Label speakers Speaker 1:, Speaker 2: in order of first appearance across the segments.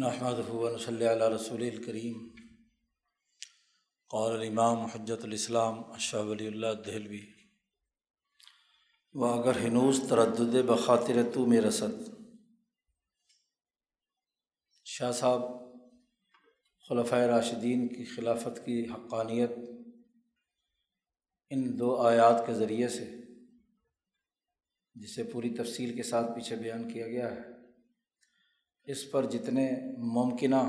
Speaker 1: نحمد ہُون صلی اللہ رسول الکریم قول الامام حجت الاسلام اشہ ولی اللہ دہلوی. و اگر ہنوز تردد بخاطر تو میں رسد. شاہ صاحب خلفۂ راشدین کی خلافت کی حقانیت ان دو آیات کے ذریعے سے، جسے پوری تفصیل کے ساتھ پیچھے بیان کیا گیا ہے اس پر جتنے ممکنہ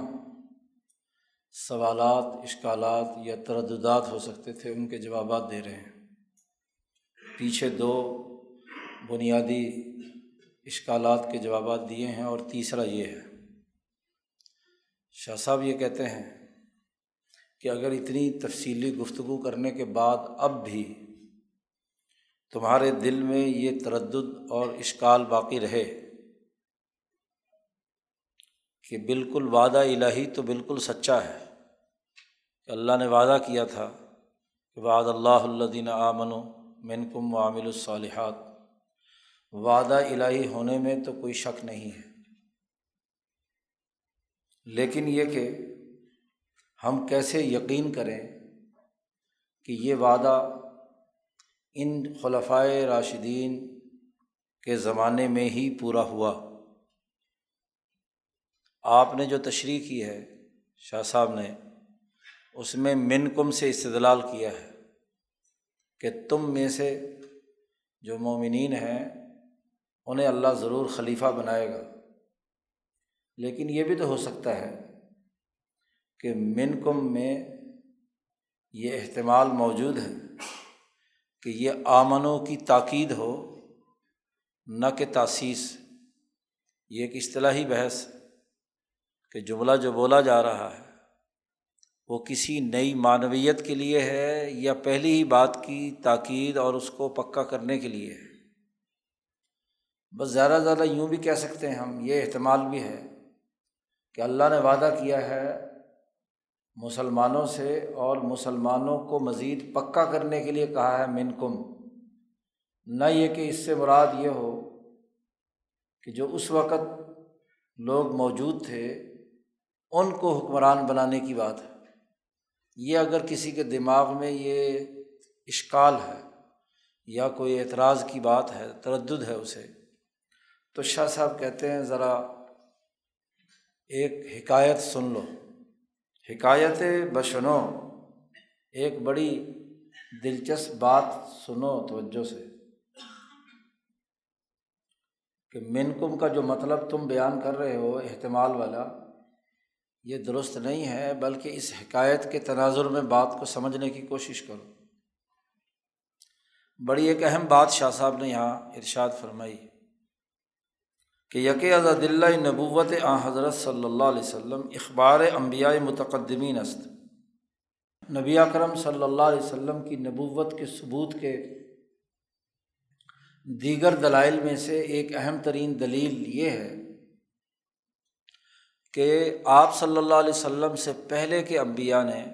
Speaker 1: سوالات، اشکالات یا ترددات ہو سکتے تھے، ان کے جوابات دے رہے ہیں۔ پیچھے دو بنیادی اشکالات کے جوابات دیے ہیں اور تیسرا یہ ہے۔ شاہ صاحب یہ کہتے ہیں کہ اگر اتنی تفصیلی گفتگو کرنے کے بعد اب بھی تمہارے دل میں یہ تردد اور اشکال باقی رہے کہ بالکل وعدہ الہی تو بالکل سچا ہے کہ اللہ نے وعدہ کیا تھا کہ وعد اللہ الدین آمن و من کم و عامل الصالحات۔ وعدہ الہی ہونے میں تو کوئی شک نہیں ہے۔ لیکن یہ کہ ہم کیسے یقین کریں کہ یہ وعدہ ان خلفائے راشدین کے زمانے میں ہی پورا ہوا۔ آپ نے جو تشریح کی ہے، شاہ صاحب نے، اس میں من کم سے استدلال کیا ہے کہ تم میں سے جو مومنین ہیں، انہیں اللہ ضرور خلیفہ بنائے گا۔ لیکن یہ بھی تو ہو سکتا ہے کہ من کم میں یہ اہتمال موجود ہے کہ یہ آمنوں کی تاکید ہو، نہ کہ تاسیس۔ یہ ایک اصطلاحی بحث کہ جملہ جو بولا جا رہا ہے، وہ کسی نئی معنویت کے لیے ہے یا پہلی ہی بات کی تاکید اور اس کو پکا کرنے کے لیے ہے؟ بس زیادہ زیادہ یوں بھی کہہ سکتے ہیں ہم، یہ اہتمال بھی ہے کہ اللہ نے وعدہ کیا ہے مسلمانوں سے اور مسلمانوں کو مزید پکا کرنے کے لیے کہا ہے من کم نہ یہ کہ اس سے مراد یہ ہو کہ جو اس وقت لوگ موجود تھے ان کو حکمران بنانے کی بات ہے۔ یہ اگر کسی کے دماغ میں یہ اشکال ہے یا کوئی اعتراض کی بات ہے، تردد ہے اسے، تو شاہ صاحب کہتے ہیں، ذرا ایک حکایت سن لو۔ حکایت بشنو، ایک بڑی دلچسپ بات سنو توجہ سے۔ کہ من کم کا جو مطلب تم بیان کر رہے ہو اہتمال والا یہ درست نہیں ہے، بلکہ اس حکایت کے تناظر میں بات کو سمجھنے کی کوشش کرو۔ بڑی ایک اہم بات شاہ صاحب نے یہاں ارشاد فرمائی کہ یک ازاد اللہ نبوت آ حضرت صلی اللہ علیہ وسلم اخبار امبیا متقدمین است۔ نبی اکرم صلی اللہ علیہ وسلم کی نبوت کے ثبوت کے دیگر دلائل میں سے ایک اہم ترین دلیل یہ ہے کہ آپ صلی اللہ علیہ و سے پہلے کے امبیا نے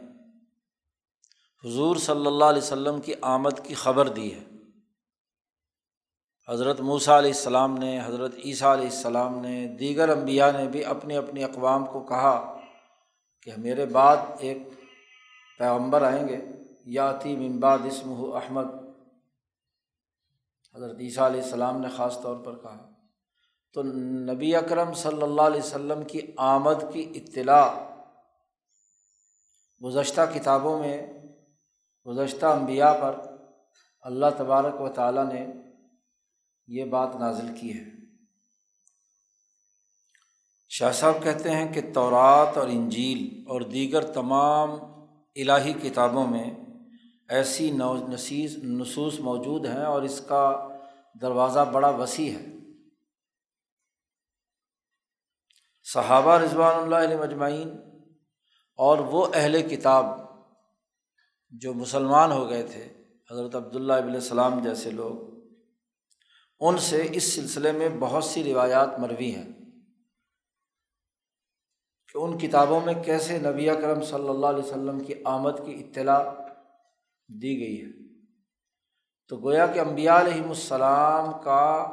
Speaker 1: حضور صلی اللہ علیہ و کی آمد کی خبر دی ہے۔ حضرت موسیٰ علیہ السلام نے، حضرت عیسیٰ علیہ السلام نے، دیگر امبیا نے بھی اپنی اپنی اقوام کو کہا کہ میرے بعد ایک پیغمبر آئیں گے، یاتی ممباد اسم احمد۔ حضرت عیسیٰ علیہ السلام نے خاص طور پر کہا۔ تو نبی اکرم صلی اللہ علیہ وسلم کی آمد کی اطلاع گزشتہ کتابوں میں، گزشتہ انبیاء پر اللہ تبارک و تعالیٰ نے یہ بات نازل کی ہے۔ شاہ صاحب کہتے ہیں کہ تورات اور انجیل اور دیگر تمام الہی کتابوں میں ایسی نو نصیص نصوص موجود ہیں اور اس کا دروازہ بڑا وسیع ہے۔ صحابہ رضوان اللہ علیہ مجمعین اور وہ اہل کتاب جو مسلمان ہو گئے تھے، حضرت عبداللہ ابن السلام جیسے لوگ، ان سے اس سلسلے میں بہت سی روایات مروی ہیں کہ ان کتابوں میں کیسے نبی کرم صلی اللہ علیہ وسلم کی آمد کی اطلاع دی گئی ہے۔ تو گویا کہ امبیا علیہم السلام کا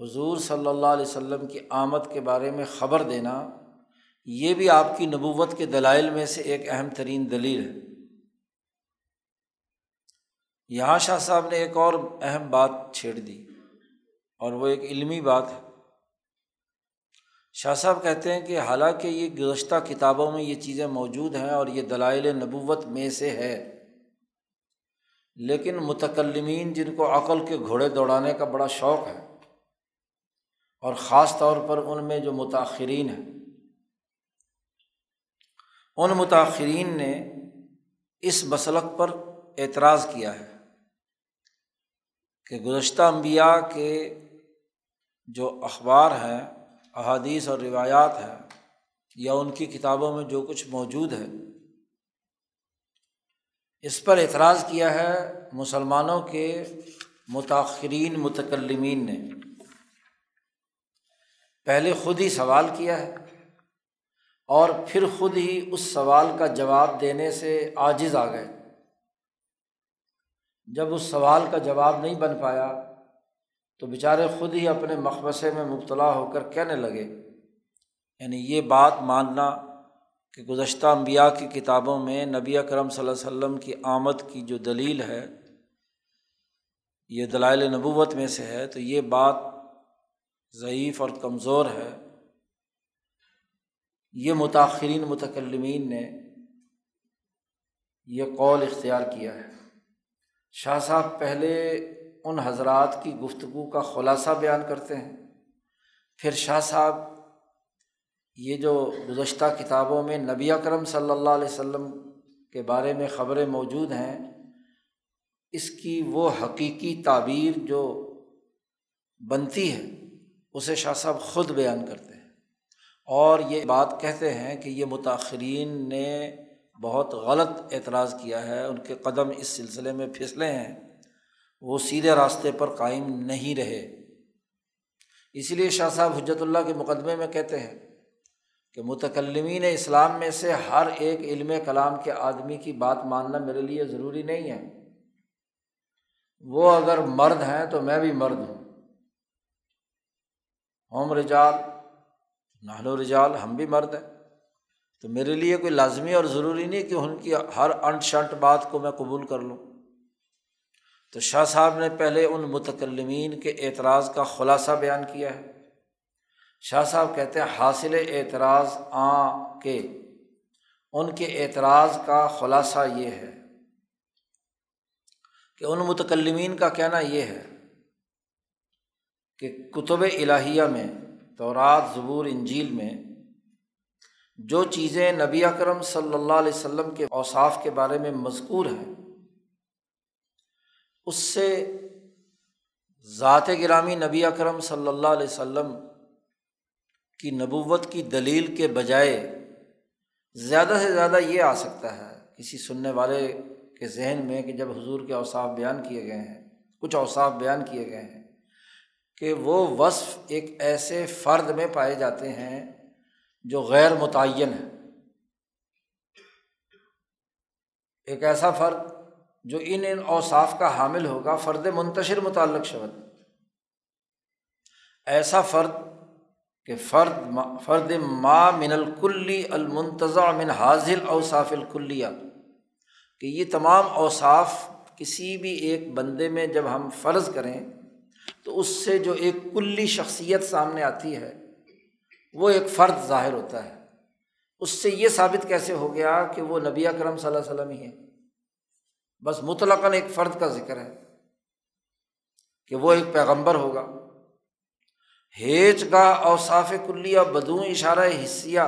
Speaker 1: حضور صلی اللہ علیہ وسلم کی آمد کے بارے میں خبر دینا یہ بھی آپ کی نبوت کے دلائل میں سے ایک اہم ترین دلیل ہے۔ یہاں شاہ صاحب نے ایک اور اہم بات چھیڑ دی اور وہ ایک علمی بات ہے۔ شاہ صاحب کہتے ہیں کہ حالانکہ یہ گزشتہ کتابوں میں یہ چیزیں موجود ہیں اور یہ دلائل نبوت میں سے ہے، لیکن متکلمین جن کو عقل کے گھوڑے دوڑانے کا بڑا شوق ہے اور خاص طور پر ان میں جو متاثرین ہیں۔ ان متاثرین نے اس مسلک پر اعتراض کیا ہے کہ گزشتہ انبیاء کے جو اخبار ہیں، احادیث اور روایات ہیں یا ان کی کتابوں میں جو کچھ موجود ہے، اس پر اعتراض کیا ہے مسلمانوں کے متاثرین متکلمین نے۔ پہلے خود ہی سوال کیا ہے اور پھر خود ہی اس سوال کا جواب دینے سے عاجز آ گئے۔ جب اس سوال کا جواب نہیں بن پایا تو بیچارے خود ہی اپنے مقبصے میں مبتلا ہو کر کہنے لگے۔ یعنی یہ بات ماننا کہ گزشتہ انبیاء کی کتابوں میں نبی اکرم صلی اللہ علیہ وسلم کی آمد کی جو دلیل ہے، یہ دلائل نبوت میں سے ہے، تو یہ بات ضعیف اور کمزور ہے۔ یہ متاثرین متکلمین نے یہ قول اختیار کیا ہے۔ شاہ صاحب پہلے ان حضرات کی گفتگو کا خلاصہ بیان کرتے ہیں۔ پھر شاہ صاحب یہ جو گزشتہ کتابوں میں نبی اکرم صلی اللہ علیہ وسلم کے بارے میں خبریں موجود ہیں، اس کی وہ حقیقی تعبیر جو بنتی ہے۔ اسے شاہ صاحب خود بیان کرتے ہیں۔ اور یہ بات کہتے ہیں کہ یہ متاثرین نے بہت غلط اعتراض کیا ہے، ان کے قدم اس سلسلے میں پھسلے ہیں۔ وہ سیدھے راستے پر قائم نہیں رہے۔ اسی لیے شاہ صاحب حجرت اللہ کے مقدمے میں کہتے ہیں کہ متکلمین اسلام میں سے ہر ایک علم کلام کے آدمی کی بات ماننا میرے لیے ضروری نہیں ہے۔ وہ اگر مرد ہیں تو میں بھی مرد ہوں۔ ہوم رجال نہلو رجال، ہم بھی مرد ہیں۔ تو میرے لیے کوئی لازمی اور ضروری نہیں کہ ان کی ہر انٹ شنٹ بات کو میں قبول کر لوں۔ تو شاہ صاحب نے پہلے ان متکلمین کے اعتراض کا خلاصہ بیان کیا ہے۔ شاہ صاحب کہتے ہیں، حاصل اعتراض آ کے۔ ان کے اعتراض کا خلاصہ یہ ہے کہ ان متکلمین کا کہنا یہ ہے کہ کتب الہیہ میں، تورات، زبور، انجیل میں جو چیزیں نبی اکرم صلی اللہ علیہ وسلم کے اوصاف کے بارے میں مذکور ہیں، اس سے ذات گرامی نبی اکرم صلی اللہ علیہ وسلم کی نبوت کی دلیل کے بجائے زیادہ سے زیادہ یہ آ سکتا ہے کسی سننے والے کے ذہن میں کہ جب حضور کے اوصاف بیان کیے گئے ہیں، کچھ اوصاف بیان کیے گئے ہیں کہ وہ وصف ایک ایسے فرد میں پائے جاتے ہیں جو غیر متعین ہے ایک ایسا فرد جو ان ان اوصاف کا حامل ہوگا، فرد منتشر متعلق شبد۔ ایسا فرد کہ فرد فرد ما من الکلی المنتظا من حاضل اوصاف الکلیہ۔ کہ یہ تمام اوصاف کسی بھی ایک بندے میں جب ہم فرض کریں تو اس سے جو ایک کلی شخصیت سامنے آتی ہے، وہ ایک فرد ظاہر ہوتا ہے۔ اس سے یہ ثابت کیسے ہو گیا کہ وہ نبی اکرم صلی اللہ علیہ وسلم ہی ہے بس مطلقاً ایک فرد کا ذکر ہے کہ وہ ایک پیغمبر ہوگا۔ ہیچ گاہ اوصاف کلیہ بدو اشارہ حصیہ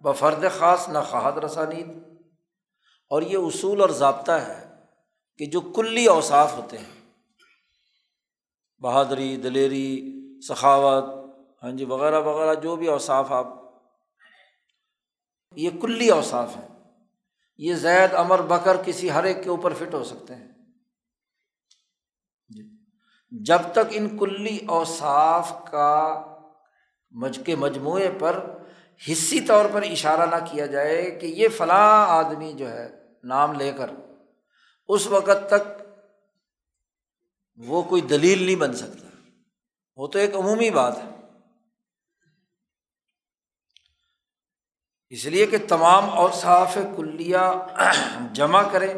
Speaker 1: بفرد خاص، نہ خواہد رسانید۔ اور یہ اصول اور ضابطہ ہے کہ جو کلی اوصاف ہوتے ہیں بہادری، دلیری، سخاوت ہاں جی وغیرہ وغیرہ، جو بھی اوصاف آپ یہ کلی اوصاف ہیں۔ یہ زید امر بکر کسی ہر ایک کے اوپر فٹ ہو سکتے ہیں۔ جی۔ جب تک ان کلی اوصاف کا مج کے مجموعے پر حصی طور پر اشارہ نہ کیا جائے کہ یہ فلاں آدمی جو ہے نام لے کر اس وقت تک وہ کوئی دلیل نہیں بن سکتا۔ وہ تو ایک عمومی بات ہے۔ اس لیے کہ تمام اوصاف کلیہ جمع کریں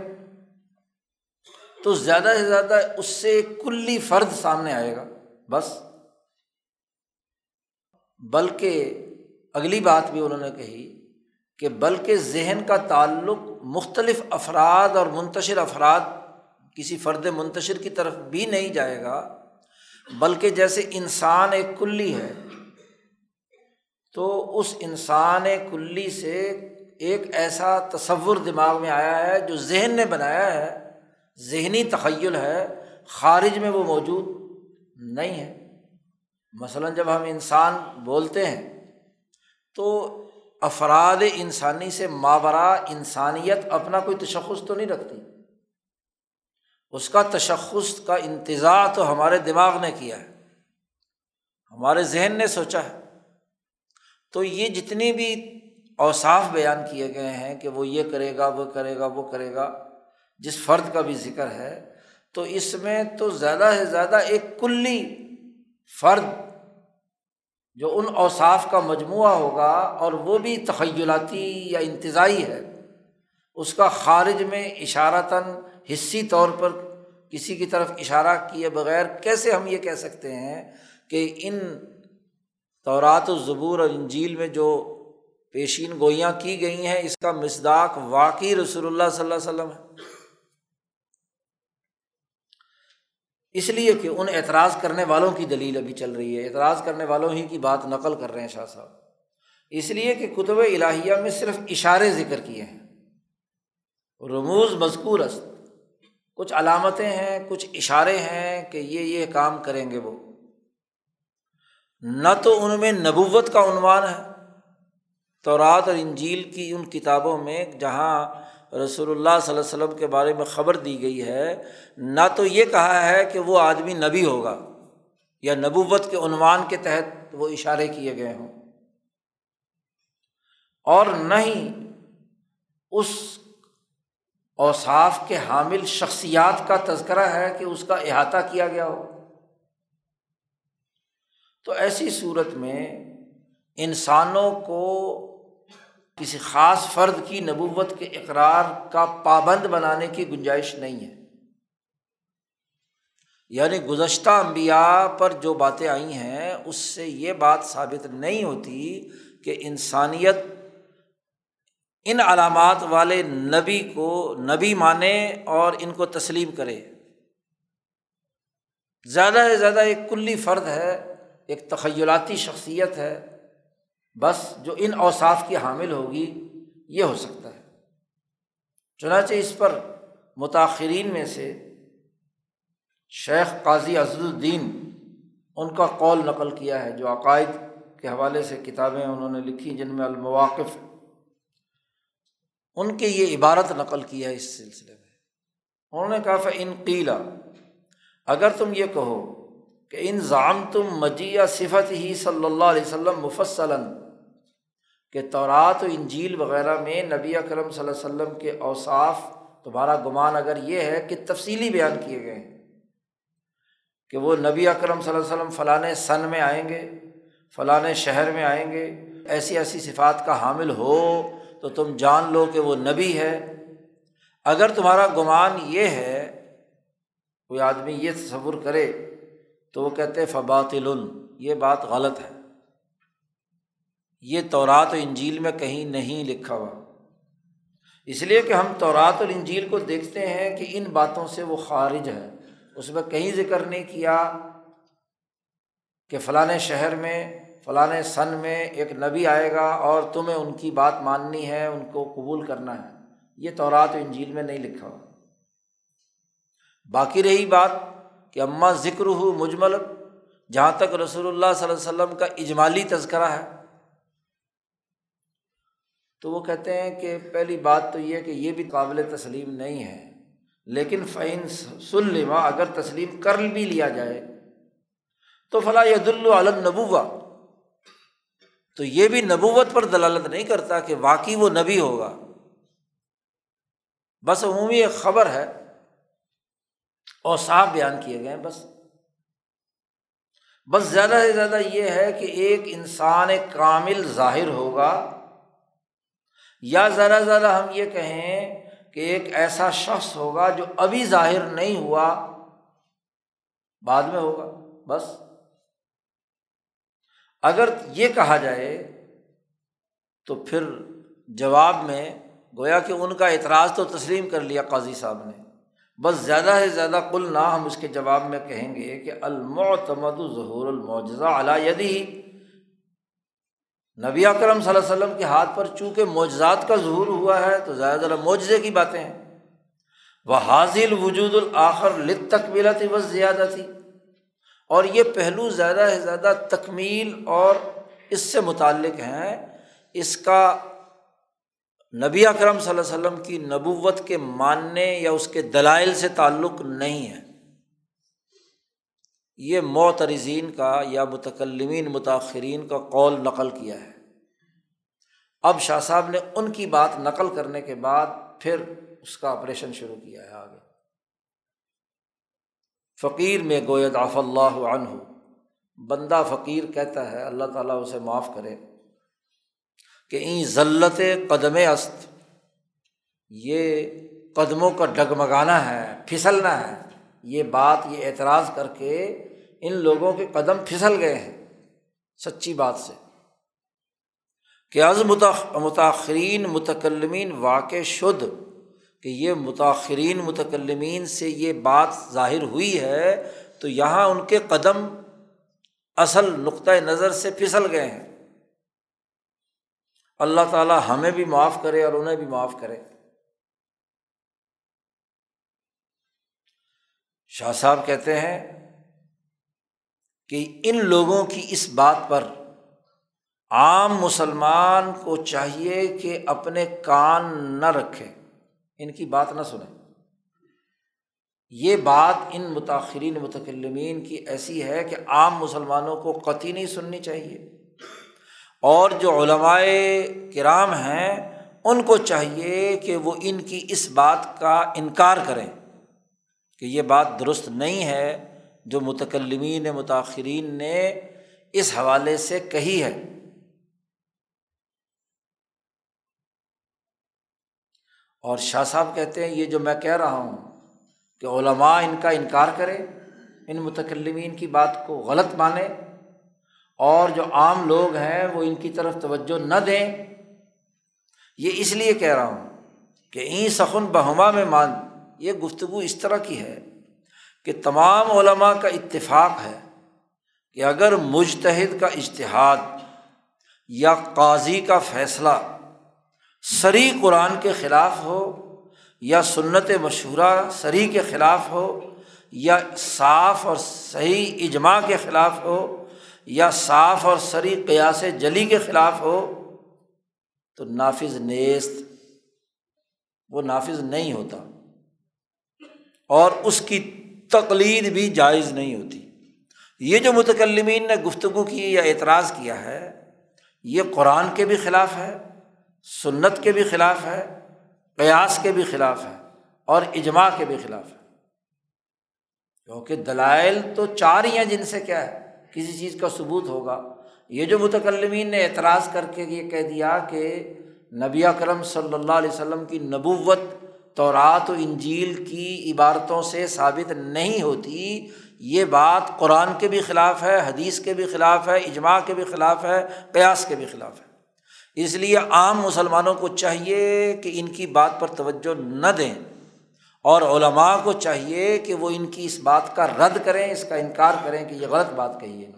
Speaker 1: تو زیادہ سے زیادہ اس سے کلی فرد سامنے آئے گا۔ بس۔ بلکہ اگلی بات بھی انہوں نے کہی کہ بلکہ ذہن کا تعلق مختلف افراد اور منتشر افراد کسی فرد منتشر کی طرف بھی نہیں جائے گا، بلکہ جیسے انسان ایک کلی ہے، تو اس انسان کلی سے ایک ایسا تصور دماغ میں آیا ہے جو ذہن نے بنایا ہے، ذہنی تخیل ہے، خارج میں وہ موجود نہیں ہے۔ مثلاً جب ہم انسان بولتے ہیں، تو افراد انسانی سے ماورا انسانیت اپنا کوئی تشخص تو نہیں رکھتی۔ اس کا تشخص کا انتظار تو ہمارے دماغ نے کیا ہے۔ ہمارے ذہن نے سوچا ہے۔ تو یہ جتنی بھی اوصاف بیان کیے گئے ہیں کہ وہ یہ کرے گا، وہ کرے گا، وہ کرے گا، جس فرد کا بھی ذکر ہے، تو اس میں تو زیادہ سے زیادہ ایک کلی فرد جو ان اوصاف کا مجموعہ ہوگا اور وہ بھی تخیلاتی یا انتظائی ہے، اس کا خارج میں اشارتاً حصی طور پر کسی کی طرف اشارہ کیے بغیر کیسے ہم یہ کہہ سکتے ہیں کہ ان تورات و ضبور اور انجیل میں جو پیشین گوئیاں کی گئی ہیں، اس کا مصداق واقعی رسول اللہ صلی اللہ علیہ وسلم ہے۔ اس لیے کہ ان اعتراض کرنے والوں کی دلیل ابھی چل رہی ہے۔ اعتراض کرنے والوں ہی کی بات نقل کر رہے ہیں شاہ صاحب۔ اس لیے کہ کتب الہیہ میں صرف اشارے ذکر کیے ہیں۔ رموز مذکور است کچھ علامتیں ہیں، کچھ اشارے ہیں کہ یہ یہ کام کریں گے وہ۔ نہ تو ان میں نبوت کا عنوان ہے۔ تو رات اور انجیل کی ان کتابوں میں جہاں رسول اللہ صلی اللہ وسلم کے بارے میں خبر دی گئی ہے، نہ تو یہ کہا ہے کہ وہ آدمی نبی ہوگا یا نبوت کے عنوان کے تحت وہ اشارے کیے گئے ہوں۔ اور نہ ہی اس اوصاف کے حامل شخصیات کا تذکرہ ہے کہ اس کا احاطہ کیا گیا ہو۔ تو ایسی صورت میں انسانوں کو کسی خاص فرد کی نبوت کے اقرار کا پابند بنانے کی گنجائش نہیں ہے۔ یعنی گزشتہ انبیا پر جو باتیں آئی ہیں، اس سے یہ بات ثابت نہیں ہوتی کہ انسانیت ان علامات والے نبی کو نبی مانے اور ان کو تسلیم کرے۔ زیادہ سے زیادہ ایک کلی فرد ہے، ایک تخیلاتی شخصیت ہے۔ بس جو ان اوصاف کی حامل ہوگی، یہ ہو سکتا ہے۔ چنانچہ اس پر متاثرین میں سے شیخ قاضی عزد الدین ان کا قول نقل کیا ہے، جو عقائد کے حوالے سے کتابیں انہوں نے لکھی، جن میں المواقف ان کے یہ عبارت نقل کیا ہے اس سلسلے میں۔ انہوں نے کہا ان قیلا اگر تم یہ کہو کہ ان ضام تم مجیہ صفت ہی صلی اللہ علیہ وسلم مفصلاً، کہ تورات و انجیل وغیرہ میں نبی اکرم صلی اللہ علیہ وسلم کے اوصاف، تمہارا گمان اگر یہ ہے کہ تفصیلی بیان کیے گئے ہیں، کہ وہ نبی اکرم صلی اللہ علیہ وسلم فلاں سن میں آئیں گے، فلاں شہر میں آئیں گے، ایسی ایسی صفات کا حامل ہو تو تم جان لو کہ وہ نبی ہے۔ اگر تمہارا گمان یہ ہے، کوئی آدمی یہ تصور کرے تو وہ کہتے فباتل یہ بات غلط ہے۔ یہ تورات و انجیل میں کہیں نہیں لکھا ہوا۔ اس لیے کہ ہم تورات اور انجیل کو دیکھتے ہیں کہ ان باتوں سے وہ خارج ہے۔ اس میں کہیں ذکر نہیں کیا کہ فلاں شہر میں فلاں سن میں ایک نبی آئے گا اور تمہیں ان کی بات ماننی ہے، ان کو قبول کرنا ہے۔ یہ تورات و انجیل میں نہیں لکھا ہوا۔ باقی رہی بات کہ اماں ذکر ہو مجمل، جہاں تک رسول اللہ صلی اللہ علیہ وسلم کا اجمالی تذکرہ ہے۔ تو وہ کہتے ہیں کہ پہلی بات تو یہ کہ یہ بھی قابل تسلیم نہیں ہے۔ لیکن فعین سلما اگر تسلیم کر بھی لیا جائے تو فلاں ید العلم نبوا تو یہ بھی نبوت پر دلالت نہیں کرتا کہ واقعی وہ نبی ہوگا۔ بس عمومی ایک خبر ہے اور صاف بیان کیے گئے بس۔ بس زیادہ سے زیادہ یہ ہے کہ ایک انسان ایک کامل ظاہر ہوگا۔ یا ذرا ذرا ہم یہ کہیں کہ ایک ایسا شخص ہوگا جو ابھی ظاہر نہیں ہوا، بعد میں ہوگا، بس۔ اگر یہ کہا جائے تو پھر جواب میں گویا کہ ان کا اعتراض تو تسلیم کر لیا قاضی صاحب نے۔ بس زیادہ سے زیادہ کل نہ ہم اس کے جواب میں کہیں گے کہ المعتمد ظہور المعجزہ علی یدی نبی اکرم صلی اللہ علیہ وسلم کے ہاتھ پر چونکہ معجزات کا ظہور ہوا ہے تو زیادہ ذرا معجزے کی باتیں ہیں۔ وہ حاضل وجود الآخر لت تکمیلا تھی بس زیادہ تھی اور یہ پہلو زیادہ سے زیادہ تکمیل اور اس سے متعلق ہیں۔ اس کا نبی اکرم صلی اللہ علیہ وسلم کی نبوت کے ماننے یا اس کے دلائل سے تعلق نہیں ہے۔ یہ معترزین کا یا متکلمین متاثرین کا قول نقل کیا ہے۔ اب شاہ صاحب نے ان کی بات نقل کرنے کے بعد پھر اس کا آپریشن شروع کیا ہے آگے۔ فقیر میں گوید آف اللہ عنہ۔ بندہ فقیر کہتا ہے، اللہ تعالیٰ اسے معاف کرے کہ این ذلت قدم است۔ یہ قدموں کا ڈگمگانا ہے، پھسلنا ہے۔ یہ بات، یہ اعتراض کر کے ان لوگوں کے قدم پھسل گئے ہیں۔ سچی بات سے۔ کہ از متاثرین متکلمین واقع شدھ۔ کہ یہ متاثرین متکلمین سے یہ بات ظاہر ہوئی ہے، تو یہاں ان کے قدم اصل نقطۂ نظر سے پھسل گئے ہیں۔ اللہ تعالیٰ ہمیں بھی معاف کرے اور انہیں بھی معاف کرے۔ شاہ صاحب کہتے ہیں کہ ان لوگوں کی اس بات پر عام مسلمان کو چاہیے کہ اپنے کان نہ رکھے۔ ان کی بات نہ سنیں۔ یہ بات ان متاثرین متکلمین کی ایسی ہے کہ عام مسلمانوں کو قطعی نہیں سننی چاہیے۔ اور جو علمائے کرام ہیں، ان کو چاہیے کہ وہ ان کی اس بات کا انکار کریں کہ یہ بات درست نہیں ہے، جو متکلمین متاثرین نے اس حوالے سے کہی ہے۔ اور شاہ صاحب کہتے ہیں، یہ جو میں کہہ رہا ہوں کہ علماء ان کا انکار کرے ان متکلمین کی بات کو غلط مانے اور جو عام لوگ ہیں وہ ان کی طرف توجہ نہ دیں۔ یہ اس لیے کہہ رہا ہوں کہ این سخن بہما میں مان، یہ گفتگو اس طرح کی ہے کہ تمام علماء کا اتفاق ہے کہ اگر مجتحد کا اشتہاد یا قاضی کا فیصلہ سری قرآن کے خلاف ہو، یا سنت مشہورہ سری کے خلاف ہو، یا صاف اور صحیح اجماع کے خلاف ہو، یا صاف اور سری قیاس جلی کے خلاف ہو، تو نافذ نیست، وہ نافذ نہیں ہوتا۔ اور اس کی تقلید بھی جائز نہیں ہوتی۔ یہ جو متکلمین نے گفتگو کی یا اعتراض کیا ہے، یہ قرآن کے بھی خلاف ہے۔ سنت کے بھی خلاف ہے، قیاس کے بھی خلاف ہے اور اجماع کے بھی خلاف ہے۔ کیونکہ دلائل تو چار ہی ہیں جن سے کیا ہے، کسی چیز کا ثبوت ہوگا۔ یہ جو متکلمین نے اعتراض کر کے یہ کہہ دیا کہ نبی کرم صلی اللہ علیہ وسلم کی نبوت تو رات و انجیل کی عبارتوں سے ثابت نہیں ہوتی، یہ بات قرآن کے بھی خلاف ہے، حدیث کے بھی خلاف ہے، اجماع کے بھی خلاف ہے، قیاس کے بھی خلاف ہے۔ اس لیے عام مسلمانوں کو چاہیے کہ ان کی بات پر توجہ نہ دیں اور علماء کو چاہیے کہ وہ ان کی اس بات کا رد کریں، اس کا انکار کریں کہ یہ غلط بات کہی ہے۔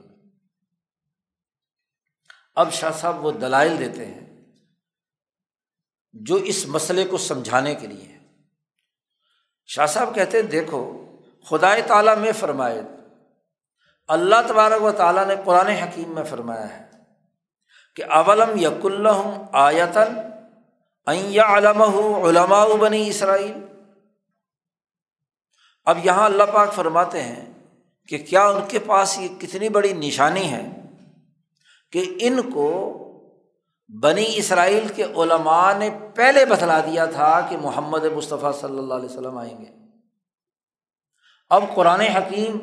Speaker 1: اب شاہ صاحب وہ دلائل دیتے ہیں جو اس مسئلے کو سمجھانے کے لیے۔ شاہ صاحب کہتے ہیں، دیکھو خدا تعالیٰ میں فرمائے، اللہ تبارک و تعالیٰ نے قرآن حکیم میں فرمایا ہے۔ کہ اولم یق اللہ آیتن علم علماء بنی اسرائیل؟ اب یہاں اللہ پاک فرماتے ہیں کہ کیا ان کے پاس یہ کتنی بڑی نشانی ہے کہ ان کو بنی اسرائیل کے علماء نے پہلے بتلا دیا تھا کہ محمد مصطفیٰ صلی اللہ علیہ وسلم آئیں گے۔ اب قرآن حکیم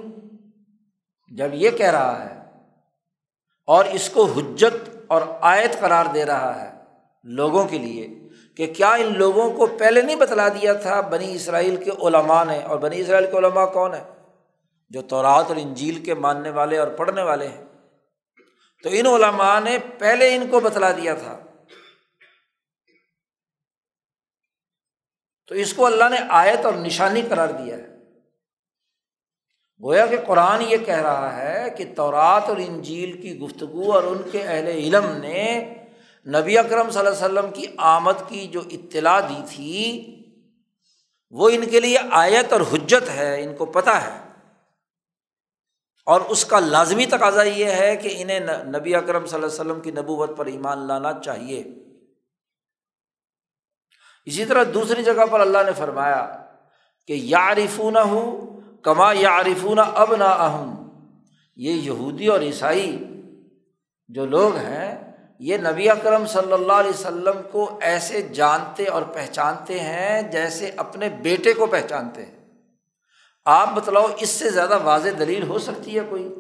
Speaker 1: جب یہ کہہ رہا ہے اور اس کو حجت اور آیت قرار دے رہا ہے لوگوں کے لیے کہ کیا ان لوگوں کو پہلے نہیں بتلا دیا تھا بنی اسرائیل کے علماء نے اور بنی اسرائیل کے علماء کون ہے جو تورات اور انجیل کے ماننے والے اور پڑھنے والے ہیں؟ تو ان علماء نے پہلے ان کو بتلا دیا تھا۔ تو اس کو اللہ نے آیت اور نشانی قرار دیا ہے۔ گویا کہ قرآن یہ کہہ رہا ہے کہ تورات اور انجیل کی گفتگو اور ان کے اہل علم نے نبی اکرم صلی اللہ علیہ وسلم کی آمد کی جو اطلاع دی تھی، وہ ان کے لیے آیت اور حجت ہے، ان کو پتہ ہے۔ اور اس کا لازمی تقاضا یہ ہے کہ انہیں نبی اکرم صلی اللہ علیہ وسلم کی نبوت پر ایمان لانا چاہیے۔ اسی طرح دوسری جگہ پر اللہ نے فرمایا کہ یارفون ہوں کما یارفون اب نہ اہم یہ یہودی اور عیسائی جو لوگ ہیں، یہ نبی اکرم صلی اللہ علیہ وسلم کو ایسے جانتے اور پہچانتے ہیں جیسے اپنے بیٹے کو پہچانتے ہیں۔ آپ بتلاؤ، اس سے زیادہ واضح دلیل ہو سکتی ہے کوئی؟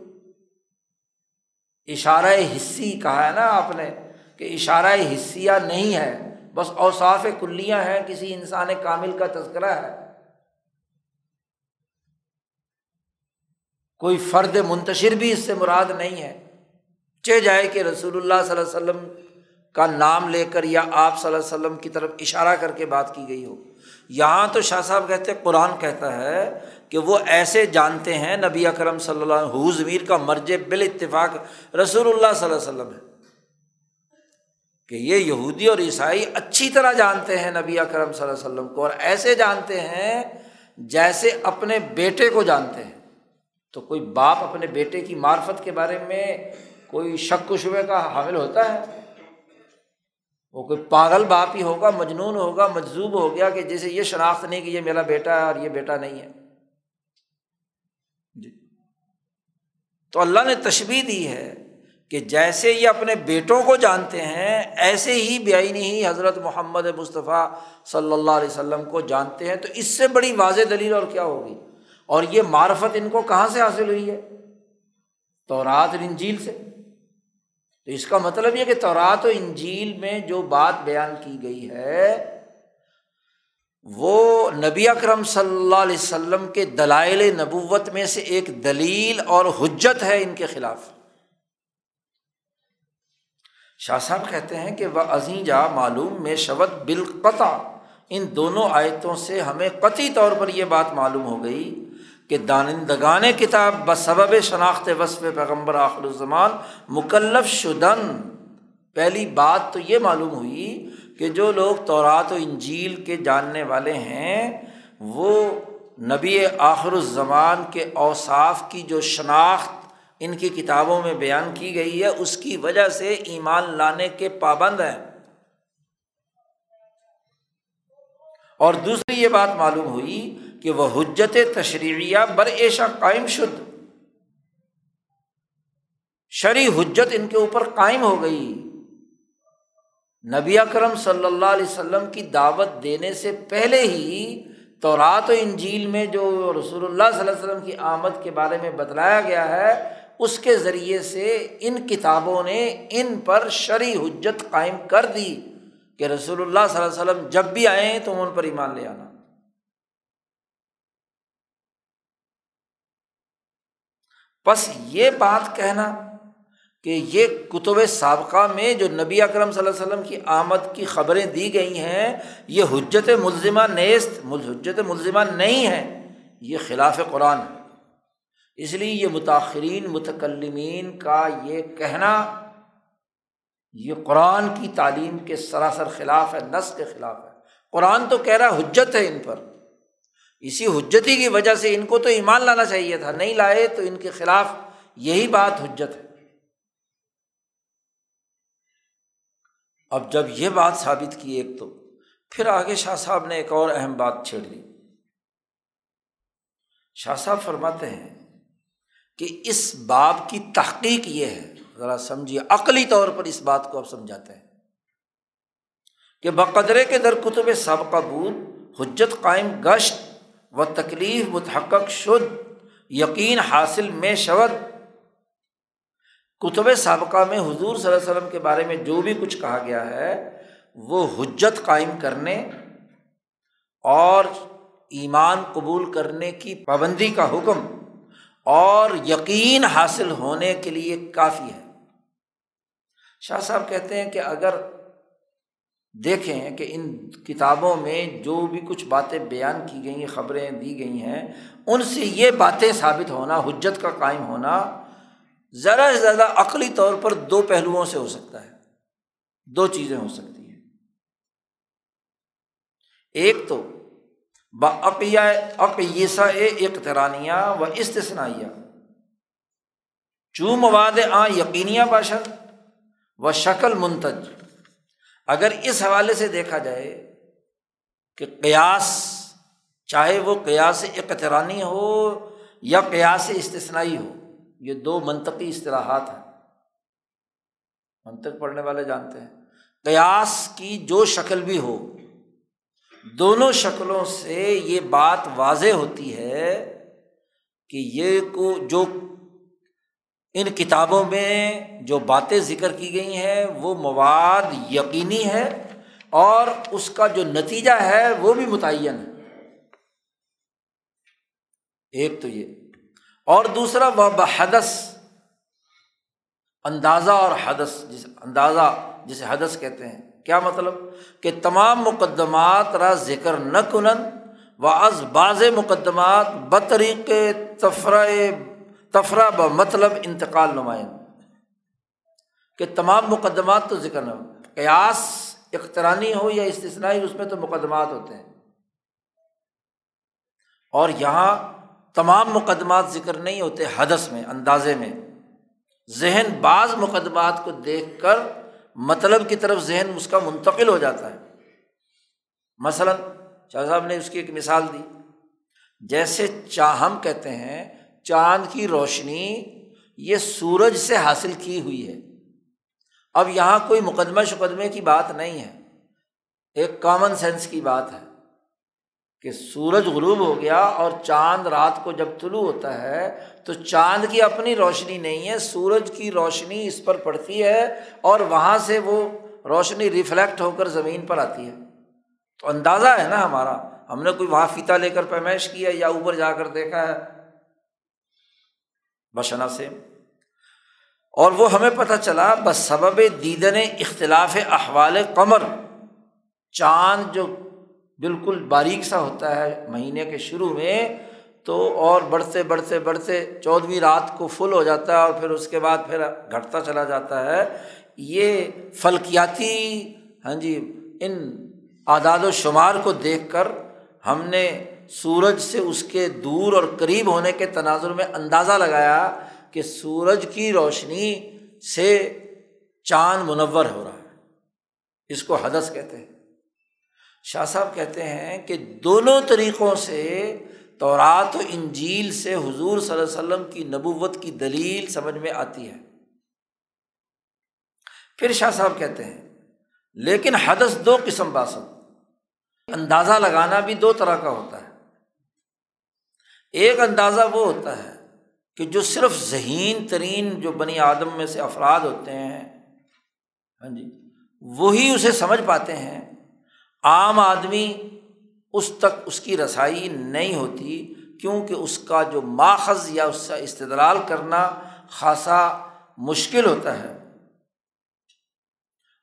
Speaker 1: اشارہ حصی کہا ہے نا آپ نے کہ اشارہ حصیہ نہیں ہے۔ بس اوصاف کلیاں ہیں، کسی انسان کامل کا تذکرہ ہے۔ کوئی فرد منتشر بھی اس سے مراد نہیں ہے۔ چہ جائے کہ رسول اللہ صلی اللہ علیہ وسلم کا نام لے کر یا آپ صلی اللہ علیہ وسلم کی طرف اشارہ کر کے بات کی گئی ہو۔ یہاں تو شاہ صاحب کہتے قرآن کہتا ہے کہ وہ ایسے جانتے ہیں، نبی اکرم صلی اللہ علیہ ضمیر کا مرج بال اتفاق رسول اللہ صلی اللہ علیہ وسلم ہے۔ کہ یہ یہودی اور عیسائی اچھی طرح جانتے ہیں نبی اکرم صلی اللہ علیہ وسلم کو اور ایسے جانتے ہیں جیسے اپنے بیٹے کو جانتے ہیں۔ تو کوئی باپ اپنے بیٹے کی معرفت کے بارے میں کوئی شک و شبے کا حامل ہوتا ہے؟ وہ کوئی پاگل باپ ہی ہوگا، مجنون ہوگا مجزوب ہو گیا کہ جیسے یہ شناخت نہیں کہ یہ میرا بیٹا ہے اور یہ بیٹا نہیں ہے۔ جی۔ تو اللہ نے تشبیح دی ہے کہ جیسے یہ اپنے بیٹوں کو جانتے ہیں، ایسے ہی بیائی نہیں حضرت محمد مصطفیٰ صلی اللہ علیہ وسلم کو جانتے ہیں۔ تو اس سے بڑی واضح دلیل اور کیا ہوگی؟ اور یہ معرفت ان کو کہاں سے حاصل ہوئی ہے؟ تو رات انجیل سے۔ تو اس کا مطلب یہ کہ تورات و انجیل میں جو بات بیان کی گئی ہے، وہ نبی اکرم صلی اللہ علیہ وسلم کے دلائل نبوت میں سے ایک دلیل اور حجت ہے ان کے خلاف۔ شاہ صاحب کہتے ہیں کہ وہ عظیم جا معلوم، میں شبت بالقطع۔ ان دونوں آیتوں سے ہمیں قطعی طور پر یہ بات معلوم ہو گئی کہ دانندگان کتاب بصب شناخت وصف پیغمبر آخر الزمان مکلف شدن۔ پہلی بات تو یہ معلوم ہوئی کہ جو لوگ تورات و انجیل کے جاننے والے ہیں، وہ نبی آخر الزمان کے اوصاف کی جو شناخت ان کی کتابوں میں بیان کی گئی ہے، اس کی وجہ سے ایمان لانے کے پابند ہیں۔ اور دوسری یہ بات معلوم ہوئی کہ وہ حجت تشریعیہ بر ایشا قائم شد۔ شری حجت ان کے اوپر قائم ہو گئی۔ نبی اکرم صلی اللہ علیہ وسلم کی دعوت دینے سے پہلے ہی تو رات و انجیل میں جو رسول اللہ صلی اللہ علیہ وسلم کی آمد کے بارے میں بتلایا گیا ہے، اس کے ذریعے سے ان کتابوں نے ان پر شرع حجت قائم کر دی کہ رسول اللہ صلی اللہ علیہ وسلم جب بھی آئیں تو ان پر ایمان لے آنا۔ بس یہ بات کہنا کہ یہ کتب سابقہ میں جو نبی اکرم صلی اللہ علیہ وسلم کی آمد کی خبریں دی گئی ہیں، یہ حجت ملزمہ نیست، حجت ملزمہ نہیں ہے، یہ خلاف قرآن ہے۔ اس لیے یہ متاثرین متکلمین کا یہ کہنا، یہ قرآن کی تعلیم کے سراسر خلاف ہے، نس کے خلاف ہے۔ قرآن تو کہہ رہا حجت ہے ان پر۔ اسی حجتی کی وجہ سے ان کو تو ایمان لانا چاہیے تھا، نہیں لائے تو ان کے خلاف یہی بات حجت ہے۔ اب جب یہ بات ثابت کی ایک تو، پھر آگے شاہ صاحب نے ایک اور اہم بات چھیڑ دی۔ شاہ صاحب فرماتے ہیں کہ اس باب کی تحقیق یہ ہے، ذرا سمجھیے، عقلی طور پر اس بات کو اب سمجھاتے ہیں کہ بقدرے کے در کتب سب قبول حجت قائم گشت و تکلیف متحقق شد، یقین حاصل میں شود۔ کتب سابقہ میں حضور صلی اللہ علیہ وسلم کے بارے میں جو بھی کچھ کہا گیا ہے، وہ حجت قائم کرنے اور ایمان قبول کرنے کی پابندی کا حکم اور یقین حاصل ہونے کے لیے کافی ہے۔ شاہ صاحب کہتے ہیں کہ اگر دیکھیں کہ ان کتابوں میں جو بھی کچھ باتیں بیان کی گئی ہیں، خبریں دی گئی ہیں، ان سے یہ باتیں ثابت ہونا، حجت کا قائم ہونا ذرا سے زیادہ عقلی طور پر دو پہلوؤں سے ہو سکتا ہے۔ دو چیزیں ہو سکتی ہیں۔ ایک تو باقیہ اقیسا اقترانیہ و استثنائیہ۔ چو مواد آ یقینیہ باشد و شکل منتج۔ اگر اس حوالے سے دیکھا جائے کہ قیاس، چاہے وہ قیاس اقترانی ہو یا قیاس استثنائی ہو، یہ دو منطقی اصطلاحات ہیں۔ منطق پڑھنے والے جانتے ہیں۔ قیاس کی جو شکل بھی ہو، دونوں شکلوں سے یہ بات واضح ہوتی ہے کہ یہ کو جو ان کتابوں میں جو باتیں ذکر کی گئی ہیں، وہ مواد یقینی ہے اور اس کا جو نتیجہ ہے، وہ بھی متعین ہے۔ ایک تو یہ۔ اور دوسرا وہ بحدث اندازہ اور حدث، جس اندازہ، جسے حدث کہتے ہیں۔ کیا مطلب؟ کہ تمام مقدمات را ذکر نہ کنن و از باز مقدمات بطریق تفرہ تفرہ ب مطلب انتقال نمائند کہ تمام مقدمات تو ذکر نہ ہو قیاس اخترانی ہو یا استثنائی، اس میں تو مقدمات ہوتے ہیں۔ اور یہاں تمام مقدمات ذکر نہیں ہوتے حدث میں، اندازے میں۔ ذہن بعض مقدمات کو دیکھ کر مطلب کی طرف ذہن اس کا منتقل ہو جاتا ہے۔ مثلاً، شاہ صاحب نے اس کی ایک مثال دی۔ جیسے چاہم کہتے ہیں چاند کی روشنی یہ سورج سے حاصل کی ہوئی ہے۔ اب یہاں کوئی مقدمہ شقدمے کی بات نہیں ہے۔ ایک کامن سینس کی بات ہے کہ سورج غروب ہو گیا اور چاند رات کو جب طلوع ہوتا ہے تو چاند کی اپنی روشنی نہیں ہے، سورج کی روشنی اس پر پڑتی ہے اور وہاں سے وہ روشنی ریفلیکٹ ہو کر زمین پر آتی ہے۔ تو اندازہ ہے نا ہمارا، ہم نے کوئی وہاں فیتا لے کر پیمائش کیا یا اوپر جا کر دیکھا ہے۔ بشنا سے۔ اور وہ ہمیں پتہ چلا، بس سبب دیدن اختلاف احوال قمر۔ چاند جو بالکل باریک سا ہوتا ہے مہینے کے شروع میں، تو اور بڑھتے بڑھتے بڑھتے چودھویں رات کو فل ہو جاتا ہے اور پھر اس کے بعد پھر گھٹتا چلا جاتا ہے۔ یہ فلکیاتی ہاں جی ان اعداد و شمار کو دیکھ کر ہم نے سورج سے اس کے دور اور قریب ہونے کے تناظر میں اندازہ لگایا کہ سورج کی روشنی سے چاند منور ہو رہا ہے۔ اس کو حدث کہتے ہیں۔ شاہ صاحب کہتے ہیں کہ دونوں طریقوں سے تورات و انجیل سے حضور صلی اللہ علیہ وسلم کی نبوت کی دلیل سمجھ میں آتی ہے۔ پھر شاہ صاحب کہتے ہیں، لیکن حدث دو قسم باسد اندازہ لگانا بھی دو طرح کا ہوتا ہے۔ ایک اندازہ وہ ہوتا ہے کہ جو صرف ذہین ترین جو بنی آدم میں سے افراد ہوتے ہیں ہاں جی وہی اسے سمجھ پاتے ہیں۔ عام آدمی اس تک اس کی رسائی نہیں ہوتی، کیونکہ اس کا جو ماخذ یا اس کا استدلال کرنا خاصا مشکل ہوتا ہے۔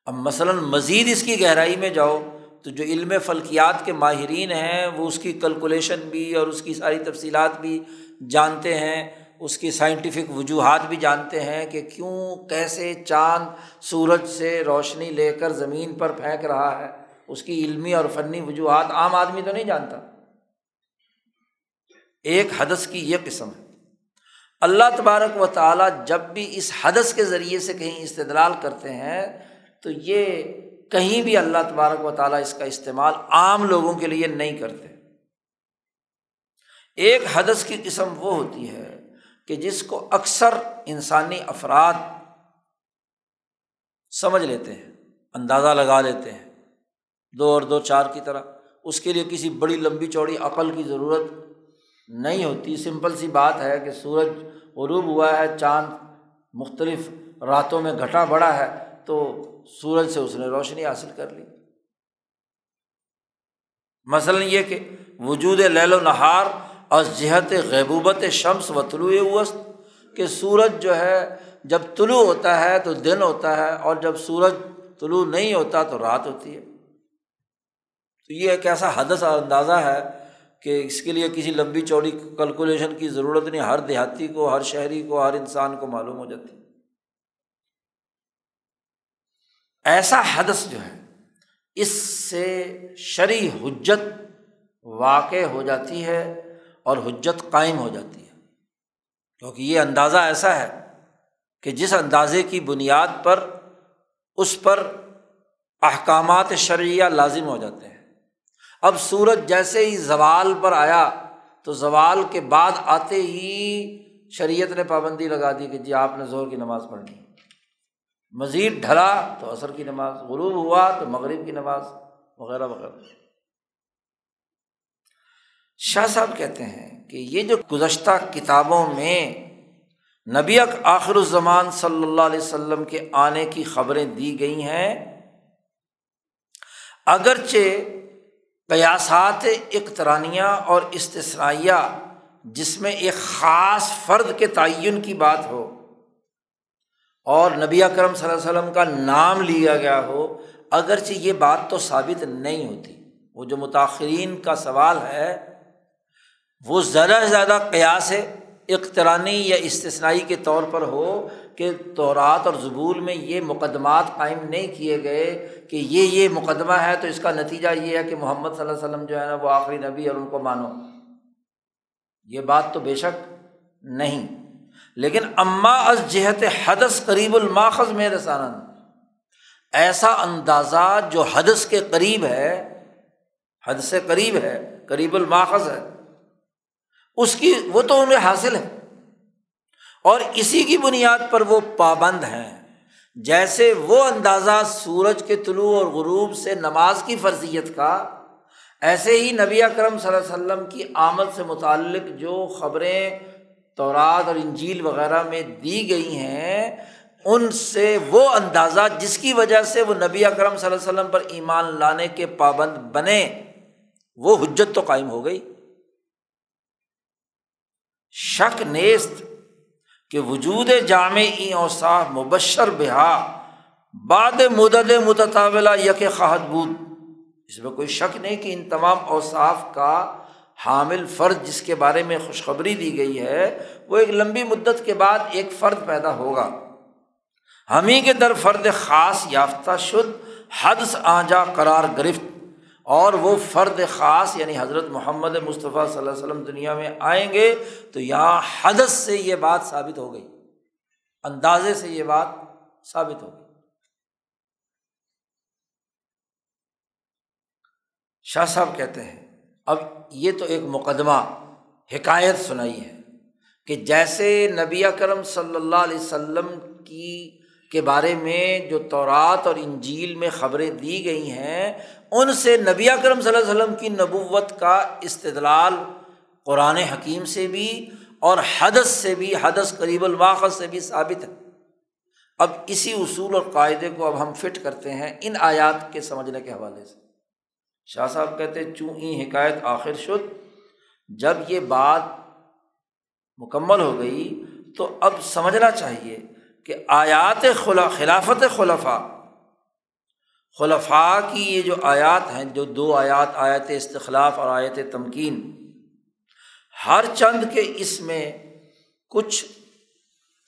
Speaker 1: اب مثلاً مزید اس کی گہرائی میں جاؤ۔ تو جو علم فلکیات کے ماہرین ہیں، وہ اس کی کلکولیشن بھی اور اس کی ساری تفصیلات بھی جانتے ہیں۔ اس کی سائنٹیفک وجوہات بھی جانتے ہیں کہ کیوں، کیسے چاند سورج سے روشنی لے کر زمین پر پھینک رہا ہے۔ اس کی علمی اور فنی وجوہات عام آدمی تو نہیں جانتا۔ ایک حدث کی یہ قسم ہے۔ اللہ تبارک و تعالیٰ جب بھی اس حدث کے ذریعے سے کہیں استدلال کرتے ہیں، تو یہ کہیں بھی اللہ تبارک و تعالیٰ اس کا استعمال عام لوگوں کے لیے نہیں کرتے۔ ایک حدث کی قسم وہ ہوتی ہے کہ جس کو اکثر انسانی افراد سمجھ لیتے ہیں، اندازہ لگا لیتے ہیں۔ دو اور دو چار کی طرح۔ اس کے لیے کسی بڑی لمبی چوڑی عقل کی ضرورت نہیں ہوتی۔ سمپل سی بات ہے کہ سورج غروب ہوا ہے، چاند مختلف راتوں میں گھٹا بڑا ہے تو سورج سے اس نے روشنی حاصل کر لی۔ مثلاً یہ کہ وجود لہل و نہار اور جہت غیبوبت شمس و طلوع وسط کہ سورج جو ہے جب طلوع ہوتا ہے تو دن ہوتا ہے اور جب سورج طلوع نہیں ہوتا تو رات ہوتی ہے۔ تو یہ ایک ایسا حدث اور اندازہ ہے کہ اس کے لیے کسی لمبی چوڑی کیلکولیشن کی ضرورت نہیں، ہر دیہاتی کو، ہر شہری کو، ہر انسان کو معلوم ہو جاتی۔ ایسا حدث جو ہے، اس سے شرع حجت واقع ہو جاتی ہے اور حجت قائم ہو جاتی ہے۔ کیونکہ یہ اندازہ ایسا ہے کہ جس اندازے کی بنیاد پر، اس پر احکامات شرعیہ لازم ہو جاتے ہیں۔ اب سورج جیسے ہی زوال پر آیا، تو زوال کے بعد آتے ہی شریعت نے پابندی لگا دی کہ جی آپ نے زور کی نماز پڑھنی مزید ڈھلا تو عصر کی نماز، غروب ہوا تو مغرب کی نماز، وغیرہ وغیرہ۔ شاہ صاحب کہتے ہیں کہ یہ جو گزشتہ کتابوں میں نبی آخر الزمان صلی اللہ علیہ وسلم کے آنے کی خبریں دی گئی ہیں، اگرچہ قیاسات اقترانیہ اور استثنائیہ، جس میں ایک خاص فرد کے تعین کی بات ہو اور نبی اکرم صلی اللہ علیہ وسلم کا نام لیا گیا ہو، اگرچہ یہ بات تو ثابت نہیں ہوتی۔ وہ جو متاثرین کا سوال ہے، وہ زیادہ سے زیادہ قیاس اقترانی یا استثنائی کے طور پر ہو کہ تورات اور زبول میں یہ مقدمات قائم نہیں کیے گئے کہ یہ یہ مقدمہ ہے تو اس کا نتیجہ یہ ہے کہ محمد صلی اللہ علیہ وسلم جو ہے نا، وہ آخری نبی اور ان کو مانو۔ یہ بات تو بے شک نہیں۔ لیکن اماں از جہت حدث قریب الماخذ میں رسان ایسا اندازہ جو حدث کے قریب ہے حد سے قریب ہے، قریب الماخذ ہے، اس کی وہ تو انہیں حاصل ہے۔ اور اسی کی بنیاد پر وہ پابند ہیں۔ جیسے وہ اندازہ سورج کے طلوع اور غروب سے نماز کی فرضیت کا، ایسے ہی نبی اکرم صلی اللہ علیہ وسلم کی آمد سے متعلق جو خبریں تورات اور انجیل وغیرہ میں دی گئی ہیں، ان سے وہ اندازہ جس کی وجہ سے وہ نبی اکرم صلی اللہ علیہ وسلم پر ایمان لانے کے پابند بنے، وہ حجت تو قائم ہو گئی۔ شک نیست کہ وجود جامع اوصاف مبشر بہا باد مدد متطابلہ یک خواہد بود۔ اس میں کوئی شک نہیں کہ ان تمام اوصاف کا حامل فرد جس کے بارے میں خوشخبری دی گئی ہے، وہ ایک لمبی مدت کے بعد ایک فرد پیدا ہوگا۔ ہم ہی کے در فرد خاص یافتہ شد حد آجا قرار گرفت۔ اور وہ فرد خاص یعنی حضرت محمد مصطفیٰ صلی اللہ علیہ وسلم دنیا میں آئیں گے، تو یہاں حدث سے یہ بات ثابت ہو گئی۔ اندازے سے یہ بات ثابت ہو گئی۔ شاہ صاحب کہتے ہیں اب یہ تو ایک مقدمہ حکایت سنائی ہے کہ جیسے نبی کرم صلی اللہ علیہ وسلم کی کے بارے میں جو تورات اور انجیل میں خبریں دی گئی ہیں، ان سے نبی کرم صلی اللہ علیہ وسلم کی نبوت کا استدلال قرآن حکیم سے بھی اور حدث سے بھی، حدث قریب الواقع سے بھی ثابت ہے۔ اب اسی اصول اور قاعدے کو اب ہم فٹ کرتے ہیں ان آیات کے سمجھنے کے حوالے سے۔ شاہ صاحب کہتے چوں این حکایت آخر شد؟ جب یہ بات مکمل ہو گئی تو اب سمجھنا چاہیے کہ آیات خلا، خلافت خلفا خلفاء کی یہ جو آیات ہیں، جو دو آیات، آیت استخلاف اور آیت تمکین، ہر چند کے اس میں کچھ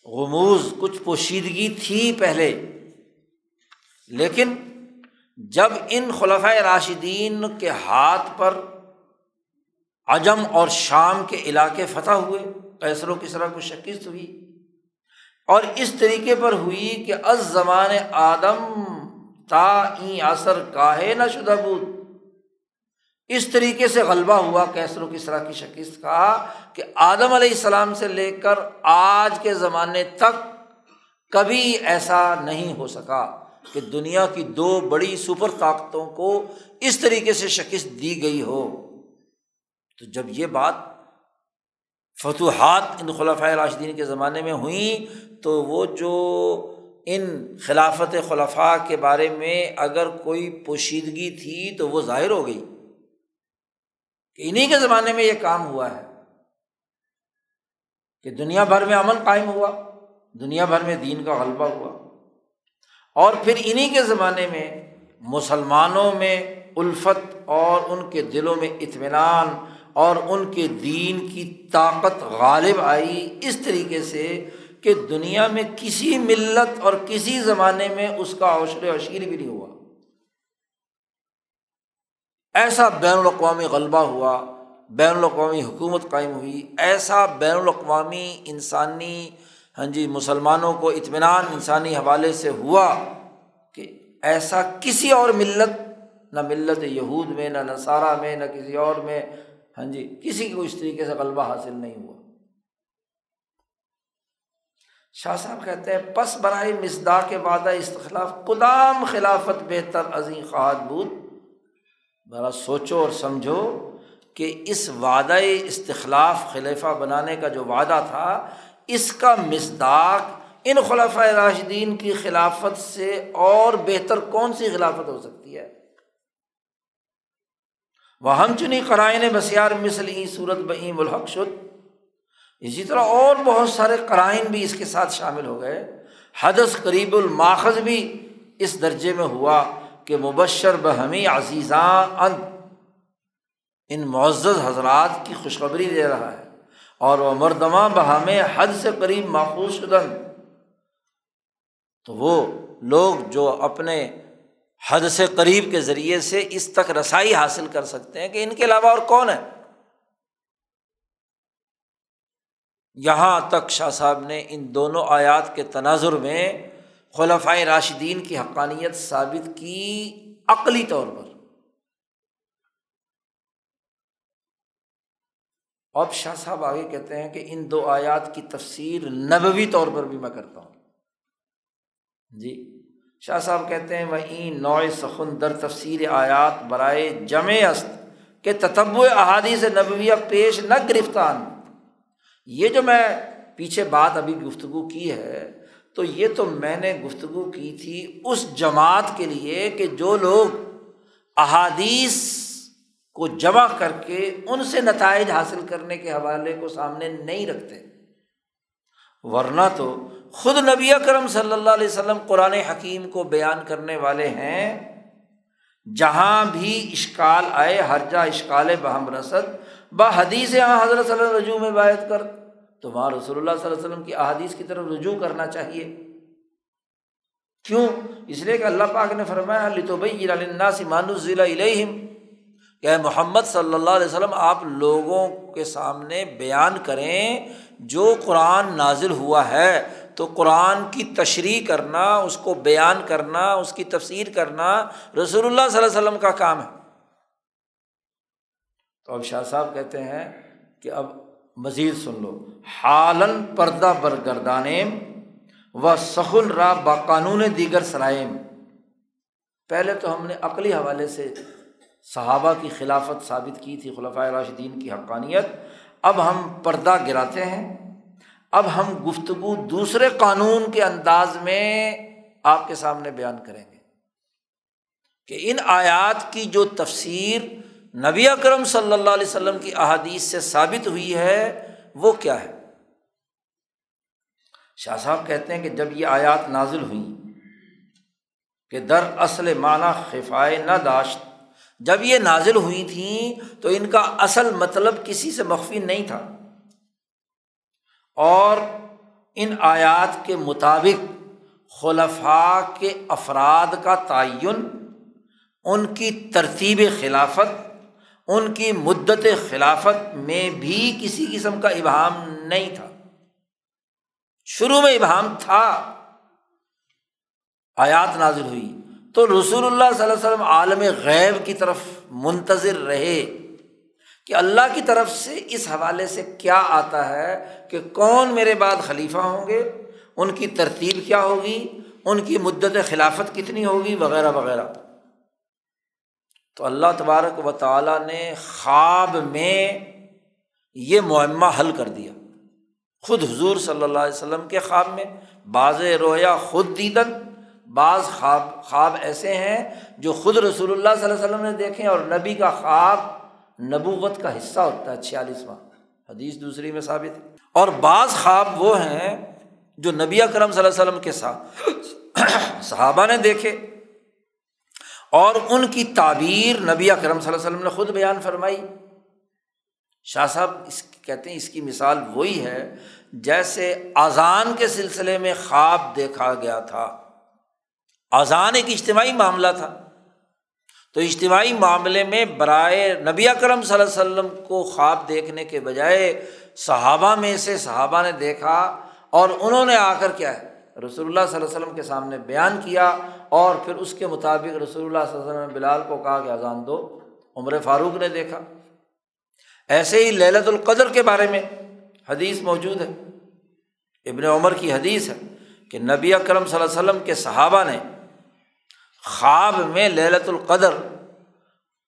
Speaker 1: غموز، کچھ پوشیدگی تھی پہلے، لیکن جب ان خلفۂ راشدین کے ہاتھ پر عجم اور شام کے علاقے فتح ہوئے کیسر و کسرا کو شکست ہوئی، اور اس طریقے پر ہوئی کہ از زمان آدم تا این اثر کاہے نہ شدہ بود۔ اس طریقے سے غلبہ ہوا کیسر و کسرا کی شکست کا، کہ آدم علیہ السلام سے لے کر آج کے زمانے تک کبھی ایسا نہیں ہو سکا۔ کہ دنیا کی دو بڑی سپر طاقتوں کو اس طریقے سے شکست دی گئی ہو۔ تو جب یہ بات فتوحات ان خلافۂ راشدین کے زمانے میں ہوئیں تو وہ جو ان خلافت خلفاء کے بارے میں اگر کوئی پوشیدگی تھی، تو وہ ظاہر ہو گئی کہ انہیں کے زمانے میں یہ کام ہوا ہے۔ کہ دنیا بھر میں امن قائم ہوا، دنیا بھر میں دین کا غلبہ ہوا۔ اور پھر انہیں کے زمانے میں مسلمانوں میں الفت اور ان کے دلوں میں اطمینان اور ان کے دین کی طاقت غالب آئی اس طریقے سے کہ دنیا میں کسی ملت اور کسی زمانے میں اس کا حوصل اشیر بھی نہیں ہوا۔ ایسا بین الاقوامی غلبہ ہوا، بین الاقوامی حکومت قائم ہوئی، ایسا بین الاقوامی انسانی ہاں جی مسلمانوں کو اطمینان انسانی حوالے سے ہوا کہ ایسا کسی اور ملت، نہ ملت یہود میں، نہ نصارہ میں، نہ کسی اور میں ہاں جی کسی کو اس طریقے سے غلبہ حاصل نہیں ہوا۔ شاہ صاحب کہتے ہیں، پس برائے مزدا کے وعدہ استخلاف قدام خلافت بہتر عظیم خواہد بود۔ ذرا سوچو اور سمجھو کہ اس وعدہ استخلاف خلیفہ بنانے کا جو وعدہ تھا اس کا مزداق ان خلافۂ راشدین کی خلافت سے اور بہتر کون سی خلافت ہو سکتی ہے؟ وہ ہم چنی قرائن بسیار مثل صورت بعیم الحق شد۔ اسی طرح اور بہت سارے قرائن بھی اس کے ساتھ شامل ہو گئے۔ حدث قریب الماخذ بھی اس درجے میں ہوا کہ مبشر بہمی عزیزاں ان معزز حضرات کی خوشخبری دے رہا ہے۔ اور وہ مردمہ بہم حد سے قریب ماخوذ شدن تو وہ لوگ جو اپنے حد سے قریب کے ذریعے سے اس تک رسائی حاصل کر سکتے ہیں کہ ان کے علاوہ اور کون ہے یہاں تک شاہ صاحب نے ان دونوں آیات کے تناظر میں خلفۂ راشدین کی حقانیت ثابت کی عقلی طور پر۔ اب شاہ صاحب آگے کہتے ہیں کہ ان دو آیات کی تفسیر نبوی طور پر بھی میں کرتا ہوں۔ جی شاہ صاحب کہتے ہیں وہ نوع سخن، در تفسیر آیات برائے جمع است کہ تتب احادیث نبویہ پیش نہ گرفتان۔ یہ جو میں پیچھے بات ابھی گفتگو کی ہے، تو یہ تو میں نے گفتگو کی تھی اس جماعت کے لیے کہ جو لوگ احادیث کو جمع کر کے ان سے نتائج حاصل کرنے کے حوالے کو سامنے نہیں رکھتے۔ ورنہ تو خود نبی کرم صلی اللہ علیہ وسلم قرآن حکیم کو بیان کرنے والے ہیں۔ جہاں بھی اشکال آئے، ہر جا اشکال بہم رسد۔ ب حدیث یہاں حضرت صلی اللہ رجوع میں باعث کر۔ تو وہاں رسول اللہ صلی اللہ علیہ وسلم کی احادیث کی طرف رجوع کرنا چاہیے۔ کیوں؟ اس لیے کہ اللہ پاک نے فرمایا تو بھائی ضلع کہ محمد صلی اللہ علیہ وسلم، آپ لوگوں کے سامنے بیان کریں جو قرآن نازل ہوا ہے۔ تو قرآن کی تشریح کرنا، اس کو بیان کرنا، اس کی تفسیر کرنا رسول اللہ صلی اللہ علیہ وسلم کا کام ہے۔ تو اب شاہ صاحب کہتے ہیں کہ اب مزید سن لو۔ حالن پردہ برگردانیم و سخن را با قانون دیگر سرائم پہلے تو ہم نے عقلی حوالے سے صحابہ کی خلافت ثابت کی تھی خلافۂ راشدین کی حقانیت۔ اب ہم پردہ گراتے ہیں۔ اب ہم گفتگو دوسرے قانون کے انداز میں آپ کے سامنے بیان کریں گے کہ ان آیات کی جو تفسیر نبی اکرم صلی اللہ علیہ وسلم کی احادیث سے ثابت ہوئی ہے، وہ کیا ہے؟ شاہ صاحب کہتے ہیں کہ جب یہ آیات نازل ہوئیں کہ در اصل معنی خفائے نہ داشت جب یہ نازل ہوئی تھیں تو ان کا اصل مطلب کسی سے مخفی نہیں تھا۔ اور ان آیات کے مطابق خلفاء کے افراد کا تعین، ان کی ترتیب خلافت، ان کی مدت خلافت میں بھی کسی قسم کا ابہام نہیں تھا۔ شروع میں ابہام تھا۔ آیات نازل ہوئی۔ تو رسول اللہ صلی اللہ علیہ وسلم عالم غیب کی طرف منتظر رہے کہ اللہ کی طرف سے اس حوالے سے کیا آتا ہے کہ کون میرے بعد خلیفہ ہوں گے؟ ان کی ترتیب کیا ہوگی؟ ان کی مدت خلافت کتنی ہوگی؟ وغیرہ وغیرہ۔ تو اللہ تبارک و تعالیٰ نے خواب میں یہ معمہ حل کر دیا۔ خود حضور صلی اللہ علیہ وسلم کے خواب میں باز رویا، خود دیدن۔ بعض خواب خواب ایسے ہیں جو خود رسول اللہ صلی اللہ علیہ وسلم نے دیکھے اور نبی کا خواب نبوت کا حصہ ہوتا ہے، چھیالیسواں۔ حدیث دوسری میں ثابت ہے۔ اور بعض خواب وہ ہیں جو نبی کرم صلی اللہ علیہ وسلم کے ساتھ صحابہ نے دیکھے اور ان کی تعبیر نبی کرم صلی اللہ علیہ وسلم نے خود بیان فرمائی۔ شاہ صاحب، اس کہتے ہیں اس کی مثال وہی ہے جیسے اذان کے سلسلے میں خواب دیکھا گیا تھا۔ اذان ایک اجتماعی معاملہ تھا۔ تو اجتماعی معاملے میں برائے نبی اکرم صلی اللہ علیہ وسلم کو خواب دیکھنے کے بجائے صحابہ میں سے صحابہ نے دیکھا اور انہوں نے آ کر کیا ہے، رسول اللہ صلی اللہ علیہ وسلم کے سامنے بیان کیا اور پھر اس کے مطابق رسول اللہ صلی اللہ علیہ وسلم نے بلال کو کہا کہ اذان دو۔ عمر فاروق نے دیکھا۔ ایسے ہی للت القدر کے بارے میں حدیث موجود ہے۔ ابن عمر کی حدیث ہے کہ نبی اکرم صلی اللہ علیہ وسلم کے صحابہ نے خواب میں للت القدر،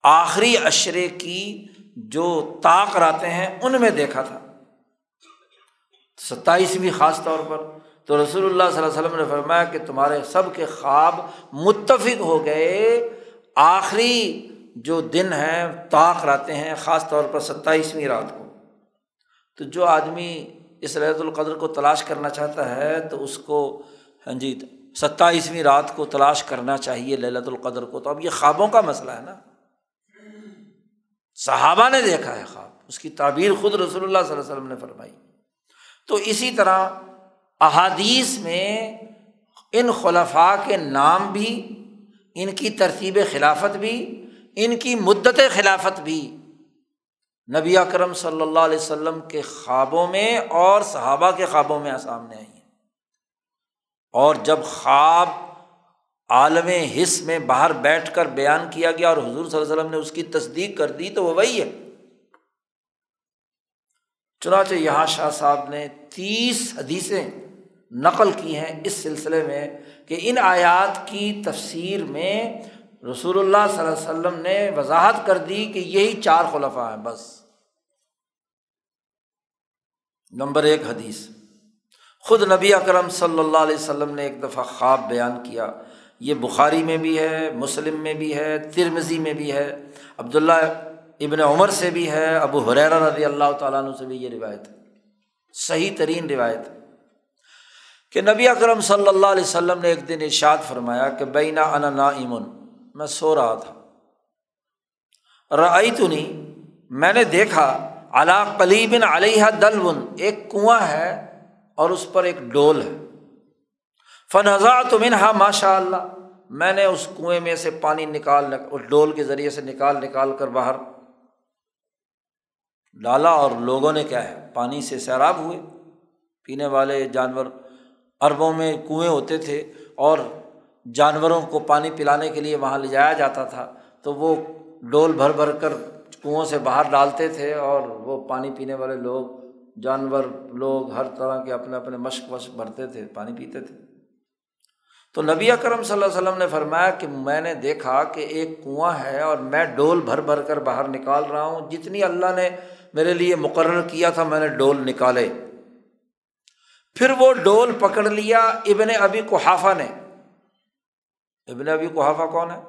Speaker 1: آخری اشرے کی جو طاق رہتے ہیں، ان میں دیکھا تھا۔ ستائیسویں خاص طور پر تو رسول اللہ صلی اللہ علیہ وسلم نے فرمایا کہ تمہارے سب کے خواب متفق ہو گئے۔ آخری جو دن ہیں، طاق رہتے ہیں، خاص طور پر ستائیسویں رات کو۔ تو جو آدمی اس رحت القدر کو تلاش کرنا چاہتا ہے، تو اس کو ہاں جی ستائیسویں رات کو تلاش کرنا چاہیے للت القدر کو۔ تو اب یہ خوابوں کا مسئلہ ہے نا۔ صحابہ نے دیکھا ہے خواب۔ اس کی تعبیر خود رسول اللہ صلی اللہ علیہ وسلم نے فرمائی۔ تو اسی طرح احادیث میں ان خلفاء کے نام بھی، ان کی ترتیب خلافت بھی، ان کی مدت خلافت بھی۔ نبی اکرم صلی اللہ علیہ وسلم کے خوابوں میں اور صحابہ کے خوابوں میں سامنے آئی ہیں۔ اور جب خواب عالم حص میں باہر بیٹھ کر بیان کیا گیا اور حضور صلی اللہ علیہ وسلم نے اس کی تصدیق کر دی تو وہ وہی ہے۔ چنانچہ یہاں شاہ صاحب نے تیس حدیثیں نقل کی ہیں اس سلسلے میں کہ ان آیات کی تفسیر میں رسول اللہ صلی اللہ علیہ وسلم نے وضاحت کر دی کہ یہی چار خلفہ ہیں بس۔ نمبر ایک حدیث۔ خود نبی اکرم صلی اللہ علیہ وسلم نے ایک دفعہ خواب بیان کیا۔ یہ بخاری میں بھی ہے، مسلم میں بھی ہے ترمزی میں بھی ہے۔ عبداللہ ابن عمر سے بھی ہے، ابو حریر رضی اللہ تعالیٰ عنہ سے بھی یہ روایت ہے۔ صحیح ترین روایت ہے۔ کہ نبی اکرم صلی اللہ علیہ وسلم نے ایک دن ارشاد فرمایا کہ بینا انا نا امن میں سو رہا تھا۔ رعی تو نہیں میں نے دیکھا علا قلیبن علیہ دلون ایک کنواں ہے۔ اور اس پر ایک ڈول ہے۔ فنزا تو منہا ماشاء اللہ میں نے اس کنویں میں سے پانی نکال اس ڈول کے ذریعے سے نکال نکال کر باہر ڈالا اور لوگوں نے کیا ہے، پانی سے سیراب ہوئے۔ پینے والے جانور اربوں میں کنویں ہوتے تھے اور جانوروں کو پانی پلانے کے لیے وہاں لے جایا جاتا تھا۔ تو وہ ڈول بھر بھر کر کنوؤں سے باہر ڈالتے تھے اور وہ پانی پینے والے لوگ جانور، لوگ ہر طرح کے اپنے اپنے مشق وشق بھرتے تھے، پانی پیتے تھے۔ تو نبی اکرم صلی اللہ علیہ وسلم نے فرمایا کہ میں نے دیکھا کہ ایک کنواں ہے اور میں ڈول بھر بھر کر باہر نکال رہا ہوں۔ جتنی اللہ نے میرے لیے مقرر کیا تھا، میں نے ڈول نکالے۔ پھر وہ ڈول پکڑ لیا ابن ابی کوحافہ نے۔ ابن ابی کوحافہ کون ہے؟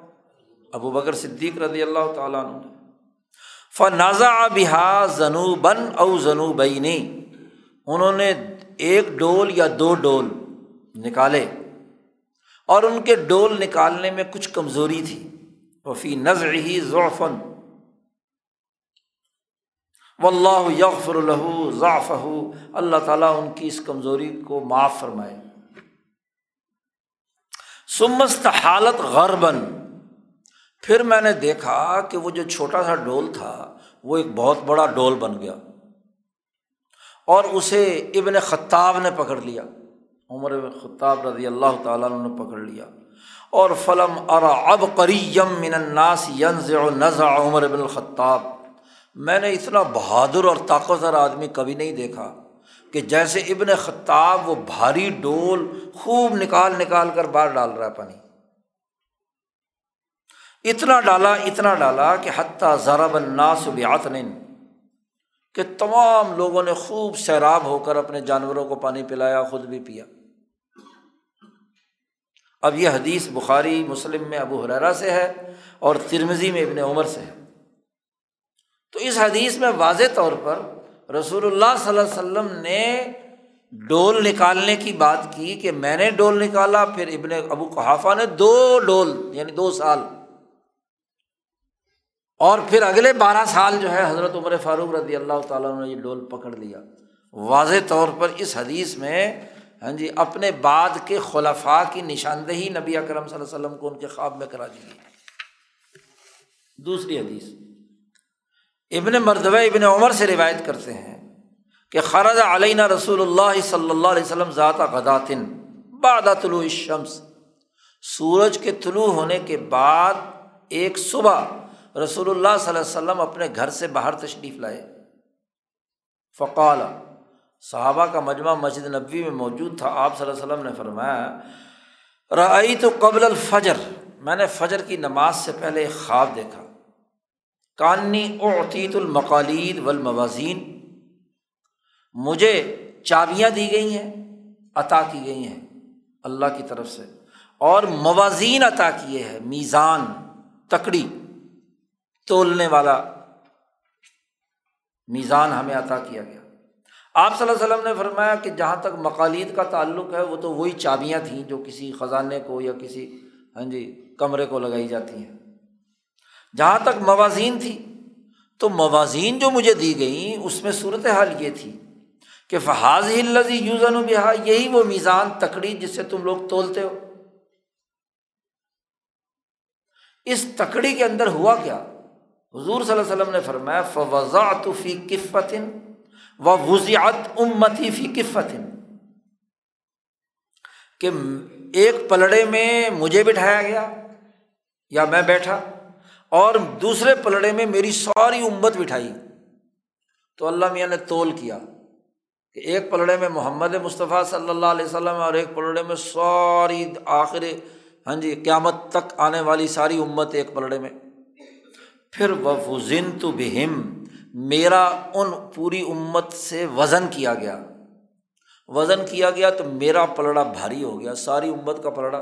Speaker 1: ابو بکر صدیق رضی اللہ تعالیٰ عنہ فنازا بہا زنو بن او زنو بینی انہوں نے ایک ڈول یا دو ڈول نکالے اور ان کے ڈول نکالنے میں کچھ کمزوری تھی۔ وفی نظر ہی ضعفن و اللہ یغفر الح ضعف اللہ تعالیٰ ان کی اس کمزوری کو معاف فرمائے۔ سمست حالت غربن پھر میں نے دیکھا کہ وہ جو چھوٹا سا ڈول تھا، وہ ایک بہت بڑا ڈول بن گیا۔ اور اسے ابن خطاب نے پکڑ لیا۔ عمر خطاب رضی اللہ تعالیٰ نے پکڑ لیا۔ اور فلم ارا اب قریم من الناس ینز نزا عمر ابن الخطاب۔ میں نے اتنا بہادر اور طاقتور آدمی کبھی نہیں دیکھا کہ جیسے ابن خطاب وہ بھاری ڈول خوب نکال نکال کر باہر ڈال رہا ہے پانی۔ اتنا ڈالا اتنا ڈالا کہ حتیٰ ضرب الناس بیاتن کہ تمام لوگوں نے خوب سیراب ہو کر اپنے جانوروں کو پانی پلایا، خود بھی پیا۔ اب یہ حدیث بخاری، مسلم میں ابو حرارا سے ہے اور ترمزی میں ابن عمر سے ہے۔ تو اس حدیث میں واضح طور پر رسول اللہ صلی اللہ علیہ وسلم نے ڈول نکالنے کی بات کی کہ میں نے ڈول نکالا، پھر ابن ابو قحافہ نے دو ڈول یعنی دو سال اور پھر اگلے بارہ سال جو ہے حضرت عمر فاروق رضی اللہ تعالیٰ نے یہ ڈول پکڑ لیا۔ واضح طور پر اس حدیث میں ہاں جی اپنے بعد کے خلفاء کی نشاندہی نبی اکرم صلی اللہ علیہ وسلم کو ان کے خواب میں کرا دی گئی۔ دوسری حدیث۔ ابن مردو ابن عمر سے روایت کرتے ہیں کہ خرض علینہ رسول اللہ صلی اللہ علیہ وسلم ذات غداتن باد طلوع الشمس۔ سورج کے طلوع ہونے کے بعد ایک صبح رسول اللہ صلی اللہ علیہ وسلم اپنے گھر سے باہر تشریف لائے۔ فقال صحابہ کا مجمع مسجد نبوی میں موجود تھا۔ آپ صلی اللہ علیہ وسلم نے فرمایا رعی تو قبل الفجر۔ میں نے فجر کی نماز سے پہلے ایک خواب دیکھا۔ کانی اوتیت المقالید والموازین۔ مجھے چابیاں دی گئی ہیں، عطا کی گئی ہیں اللہ کی طرف سے۔ اور موازین عطا کیے ہیں، میزان، تکڑی۔ تولنے والا میزان ہمیں عطا کیا گیا۔ آپ صلی اللہ علیہ وسلم نے فرمایا کہ جہاں تک مقالید کا تعلق ہے، وہ تو وہی چابیاں تھیں جو کسی خزانے کو یا کسی ہاں جی کمرے کو لگائی جاتی ہیں۔ جہاں تک موازین تھی، تو موازین جو مجھے دی گئیں، اس میں صورت حال یہ تھی کہ فحاظ ہی لذی یوزن و بہا یہی وہ میزان تکڑی جس سے تم لوگ تولتے ہو۔ اس تکڑی کے اندر ہوا کیا؟ حضور صلی اللہ علیہ وسلم نے فرمایا فوضا تو فی کفتن و وضیات امتی فی کفتن. کہ ایک پلڑے میں مجھے بٹھایا گیا یا میں بیٹھا اور دوسرے پلڑے میں میری ساری امت بٹھائی۔ تو اللہ میاں نے تول کیا کہ ایک پلڑے میں محمد مصطفیٰ صلی اللہ علیہ وسلم اور ایک پلڑے میں ساری آخر ہاں جی قیامت تک آنے والی ساری امت ایک پلڑے میں۔ پھر وزن تو بہم میرا ان پوری امت سے وزن کیا گیا۔ وزن کیا گیا تو میرا پلڑا بھاری ہو گیا، ساری امت کا پلڑا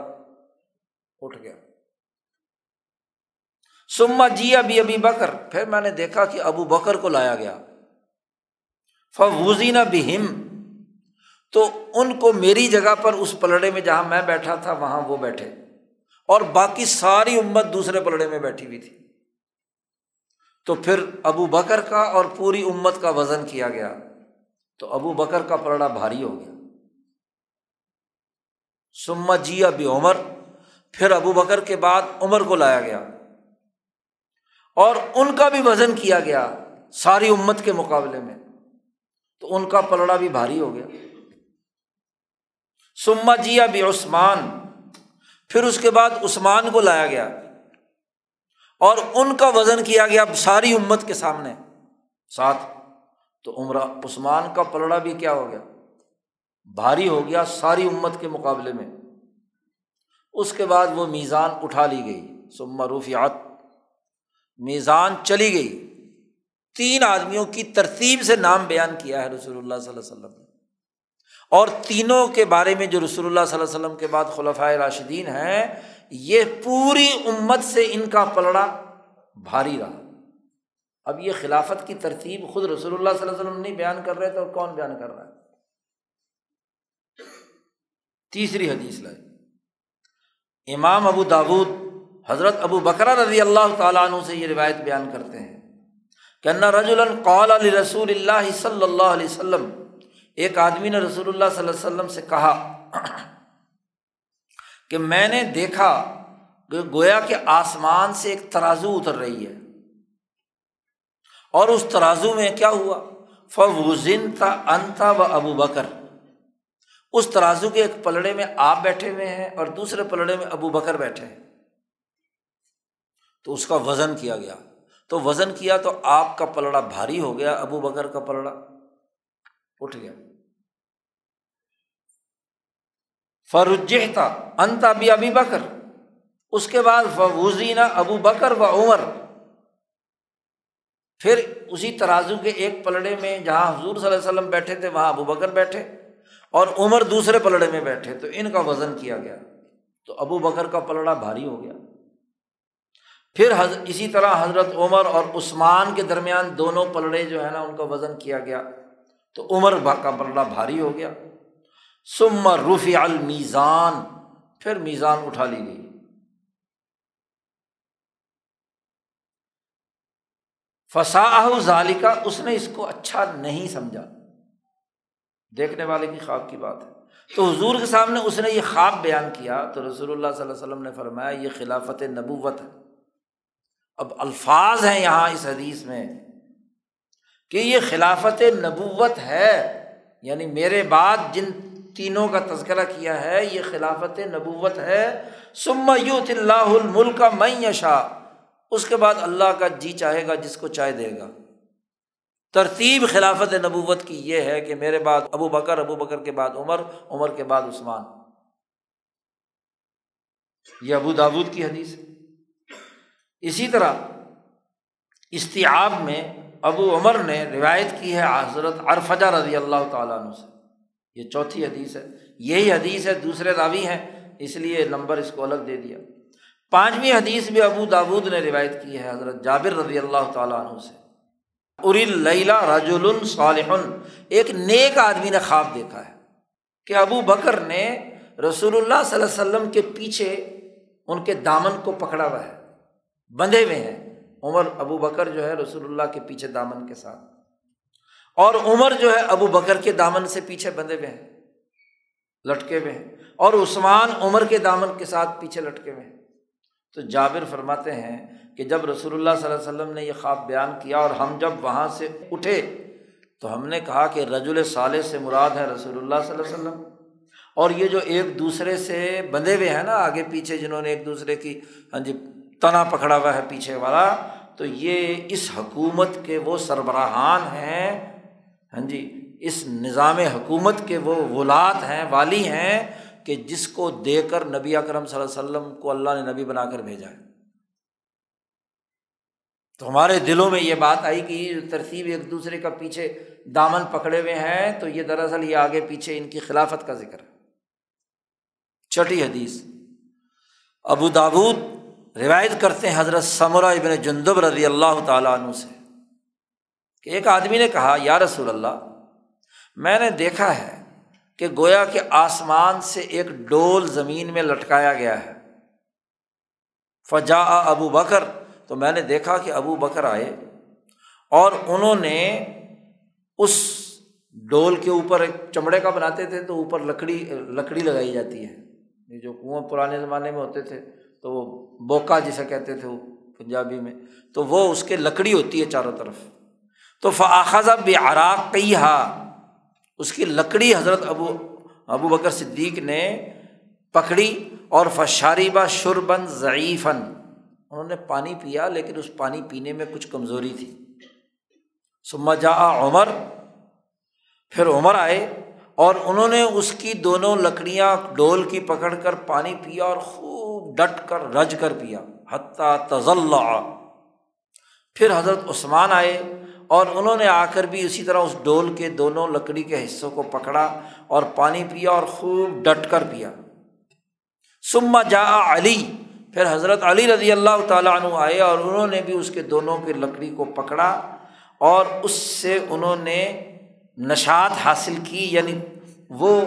Speaker 1: اٹھ گیا۔ سما جی ابھی ابھی بکر پھر میں نے دیکھا کہ ابو بکر کو لایا گیا۔ فوزین بہم تو ان کو میری جگہ پر اس پلڑے میں جہاں میں بیٹھا تھا، وہاں وہ بیٹھے۔ اور باقی ساری امت دوسرے پلڑے میں بیٹھی ہوئی تھی۔ تو پھر ابو بکر کا اور پوری امت کا وزن کیا گیا؟ تو ابو بکر کا پلڑا بھاری ہو گیا۔ سما جی ابھی عمر، پھر ابو بکر کے بعد عمر کو لایا گیا۔ اور ان کا بھی وزن کیا گیا ساری امت کے مقابلے میں۔ تو ان کا پلڑا بھی بھاری ہو گیا۔ سما جی ابھی عثمان، پھر اس کے بعد عثمان کو لایا گیا۔ اور ان کا وزن کیا گیا ساری امت کے سامنے۔ ساتھ، تو عمرہ عثمان کا پلڑا بھی کیا ہو گیا؟ بھاری ہو گیا ساری امت کے مقابلے میں۔ اس کے بعد وہ میزان اٹھا لی گئی۔ سما روفیات میزان چلی گئی۔ تین آدمیوں کی ترتیب سے نام بیان کیا ہے رسول اللہ صلی اللہ علیہ وسلم نے۔ اور تینوں کے بارے میں جو رسول اللہ صلی اللہ علیہ وسلم کے بعد خلفۂ راشدین ہیں یہ پوری امت سے ان کا پلڑا بھاری رہا۔ اب یہ خلافت کی ترتیب خود رسول اللہ صلی اللہ علیہ وسلم نہیں بیان کر رہے تھے کون بیان کر رہا ہے؟ تیسری حدیث لائے امام ابو داود حضرت ابو بکرا رضی اللہ تعالیٰ عنہ سے یہ روایت بیان کرتے ہیں کہ رج قال علی رسول اللہ صلی اللہ علیہ وسلم، ایک آدمی نے رسول اللہ صلی اللہ علیہ وسلم سے کہا کہ میں نے دیکھا کہ گویا کہ آسمان سے ایک ترازو اتر رہی ہے۔ اور اس ترازو میں کیا ہوا؟ فوزن تھا انتا و ابو بکر اس ترازو کے ایک پلڑے میں آپ بیٹھے ہوئے ہیں اور دوسرے پلڑے میں ابو بکر بیٹھے ہیں۔ تو اس کا وزن کیا گیا؟ تو وزن کیا تو آپ کا پلڑا بھاری ہو گیا، ابو بکر کا پلڑا۔ اٹھ گیا۔ فرجہ انتا بھی ابھی بکر اس کے بعد فوزینہ ابو بکر و عمر پھر اسی ترازو کے ایک پلڑے میں جہاں حضور صلی اللہ علیہ وسلم بیٹھے تھے، وہاں ابو بکر بیٹھے اور عمر دوسرے پلڑے میں بیٹھے، تو ان کا وزن کیا گیا۔ تو ابو بکر کا پلڑا بھاری ہو گیا۔ پھر اسی طرح حضرت عمر اور عثمان کے درمیان دونوں پلڑے جو ہے نا، ان کا وزن کیا گیا۔ تو عمر کا پلڑا بھاری ہو گیا۔ سم رفی المیزان پھر میزان اٹھا لی گئی۔ فسا ظالقہ اس نے اس کو اچھا نہیں سمجھا۔ دیکھنے والے کی خواب کی بات ہے۔ تو حضور کے سامنے اس نے یہ خواب بیان کیا۔ تو رسول اللہ صلی اللہ علیہ وسلم نے فرمایا، یہ خلافت نبوت ہے۔ اب الفاظ ہیں یہاں اس حدیث میں کہ یہ خلافت نبوت ہے یعنی میرے بعد جن تینوں کا تذکرہ کیا ہے، یہ خلافت نبوت ہے۔ سم یوت اللہ الملک کا میں یشا اس کے بعد اللہ کا جی چاہے گا، جس کو چائے دے گا۔ ترتیب خلافت نبوت کی یہ ہے کہ میرے بعد ابو بکر ابو بکر کے بعد عمر عمر کے بعد عثمان۔ یہ ابو داود کی حدیث ہے۔ اسی طرح استیاب میں ابو عمر نے روایت کی ہے حضرت ارفجہ رضی اللہ تعالیٰ عنہ سے۔ یہ چوتھی حدیث ہے۔ یہی حدیث ہے، دوسرے راوی ہیں، اس لیے نمبر اس کو الگ دے دیا۔ پانچویں حدیث بھی ابو داود نے روایت کی ہے، حضرت جابر رضی اللہ تعالیٰ عنہ سے۔ ارلا رجول صالح۔ ایک نیک آدمی نے خواب دیکھا ہے کہ ابو بکر نے رسول اللہ صلی اللہ علیہ وسلم کے پیچھے ان کے دامن کو پکڑا ہوا ہے، بندھے ہوئے ہیں۔ عمر ابو بکر جو ہے رسول اللہ کے پیچھے دامن کے ساتھ۔ اور عمر جو ہے ابو بکر کے دامن سے پیچھے بندھے ہوئے ہیں، لٹکے ہوئے ہیں۔ اور عثمان عمر کے دامن کے ساتھ پیچھے لٹکے ہوئے ہیں۔ تو جابر فرماتے ہیں کہ جب رسول اللہ صلی اللہ علیہ وسلم نے یہ خواب بیان کیا اور ہم جب وہاں سے اٹھے تو ہم نے کہا کہ رج صالح سے مراد ہے رسول اللہ صلی اللہ علیہ وسلم۔ اور یہ جو ایک دوسرے سے بندھے ہوئے ہیں نا، آگے پیچھے جنہوں نے ایک دوسرے کی ہاں جی تنا پکڑا ہوا ہے پیچھے والا، تو یہ اس حکومت کے وہ سربراہان ہیں ہاں جی اس نظام حکومت کے وہ ولاد ہیں، والی ہیں کہ جس کو دے کر نبی اکرم صلی اللہ علیہ وسلم کو اللہ نے نبی بنا کر بھیجا ہے۔ تو ہمارے دلوں میں یہ بات آئی کہ یہ ترتیب ایک دوسرے کا پیچھے دامن پکڑے ہوئے ہیں، تو یہ دراصل یہ آگے پیچھے ان کی خلافت کا ذکر ہے۔ چھٹی حدیث۔ ابو دابود روایت کرتے ہیں حضرت ثمرہ ابن جندب رضی اللہ تعالیٰ عنہ سے۔ کہ ایک آدمی نے کہا، یا رسول اللہ، میں نے دیکھا ہے کہ گویا کے آسمان سے ایک ڈول زمین میں لٹکایا گیا ہے۔ فجا ابو بکر، تو میں نے دیکھا کہ ابو بکر آئے اور انہوں نے اس ڈول کے اوپر ایک چمڑے کا بناتے تھے تو اوپر لکڑی لکڑی لگائی جاتی ہے۔ یہ جو کنواں پرانے زمانے میں ہوتے تھے، تو وہ بوکا جسے کہتے تھے وہ پنجابی میں، تو وہ اس کے لکڑی ہوتی ہے چاروں طرف۔ تو فاخذ بے عراق ہا اس کی لکڑی حضرت ابو ابو بکر صدیق نے پکڑی اور فشاری با شربن ضعیفن انہوں نے پانی پیا، لیکن اس پانی پینے میں کچھ کمزوری تھی۔ سما جا عمر۔ پھر عمر آئے اور انہوں نے اس کی دونوں لکڑیاں ڈول کی پکڑ کر پانی پیا اور خوب ڈٹ کر رج کر پیا۔ حتیٰ تزل پھر حضرت عثمان آئے۔ اور انہوں نے آ کر بھی اسی طرح اس ڈول کے دونوں لکڑی کے حصوں کو پکڑا اور پانی پیا اور خوب ڈٹ کر پیا۔ سما جا علی، پھر حضرت علی رضی اللہ تعالیٰ عنہ آئے اور انہوں نے بھی اس کے دونوں کی لکڑی کو پکڑا اور اس سے انہوں نے نشات حاصل کی یعنی وہ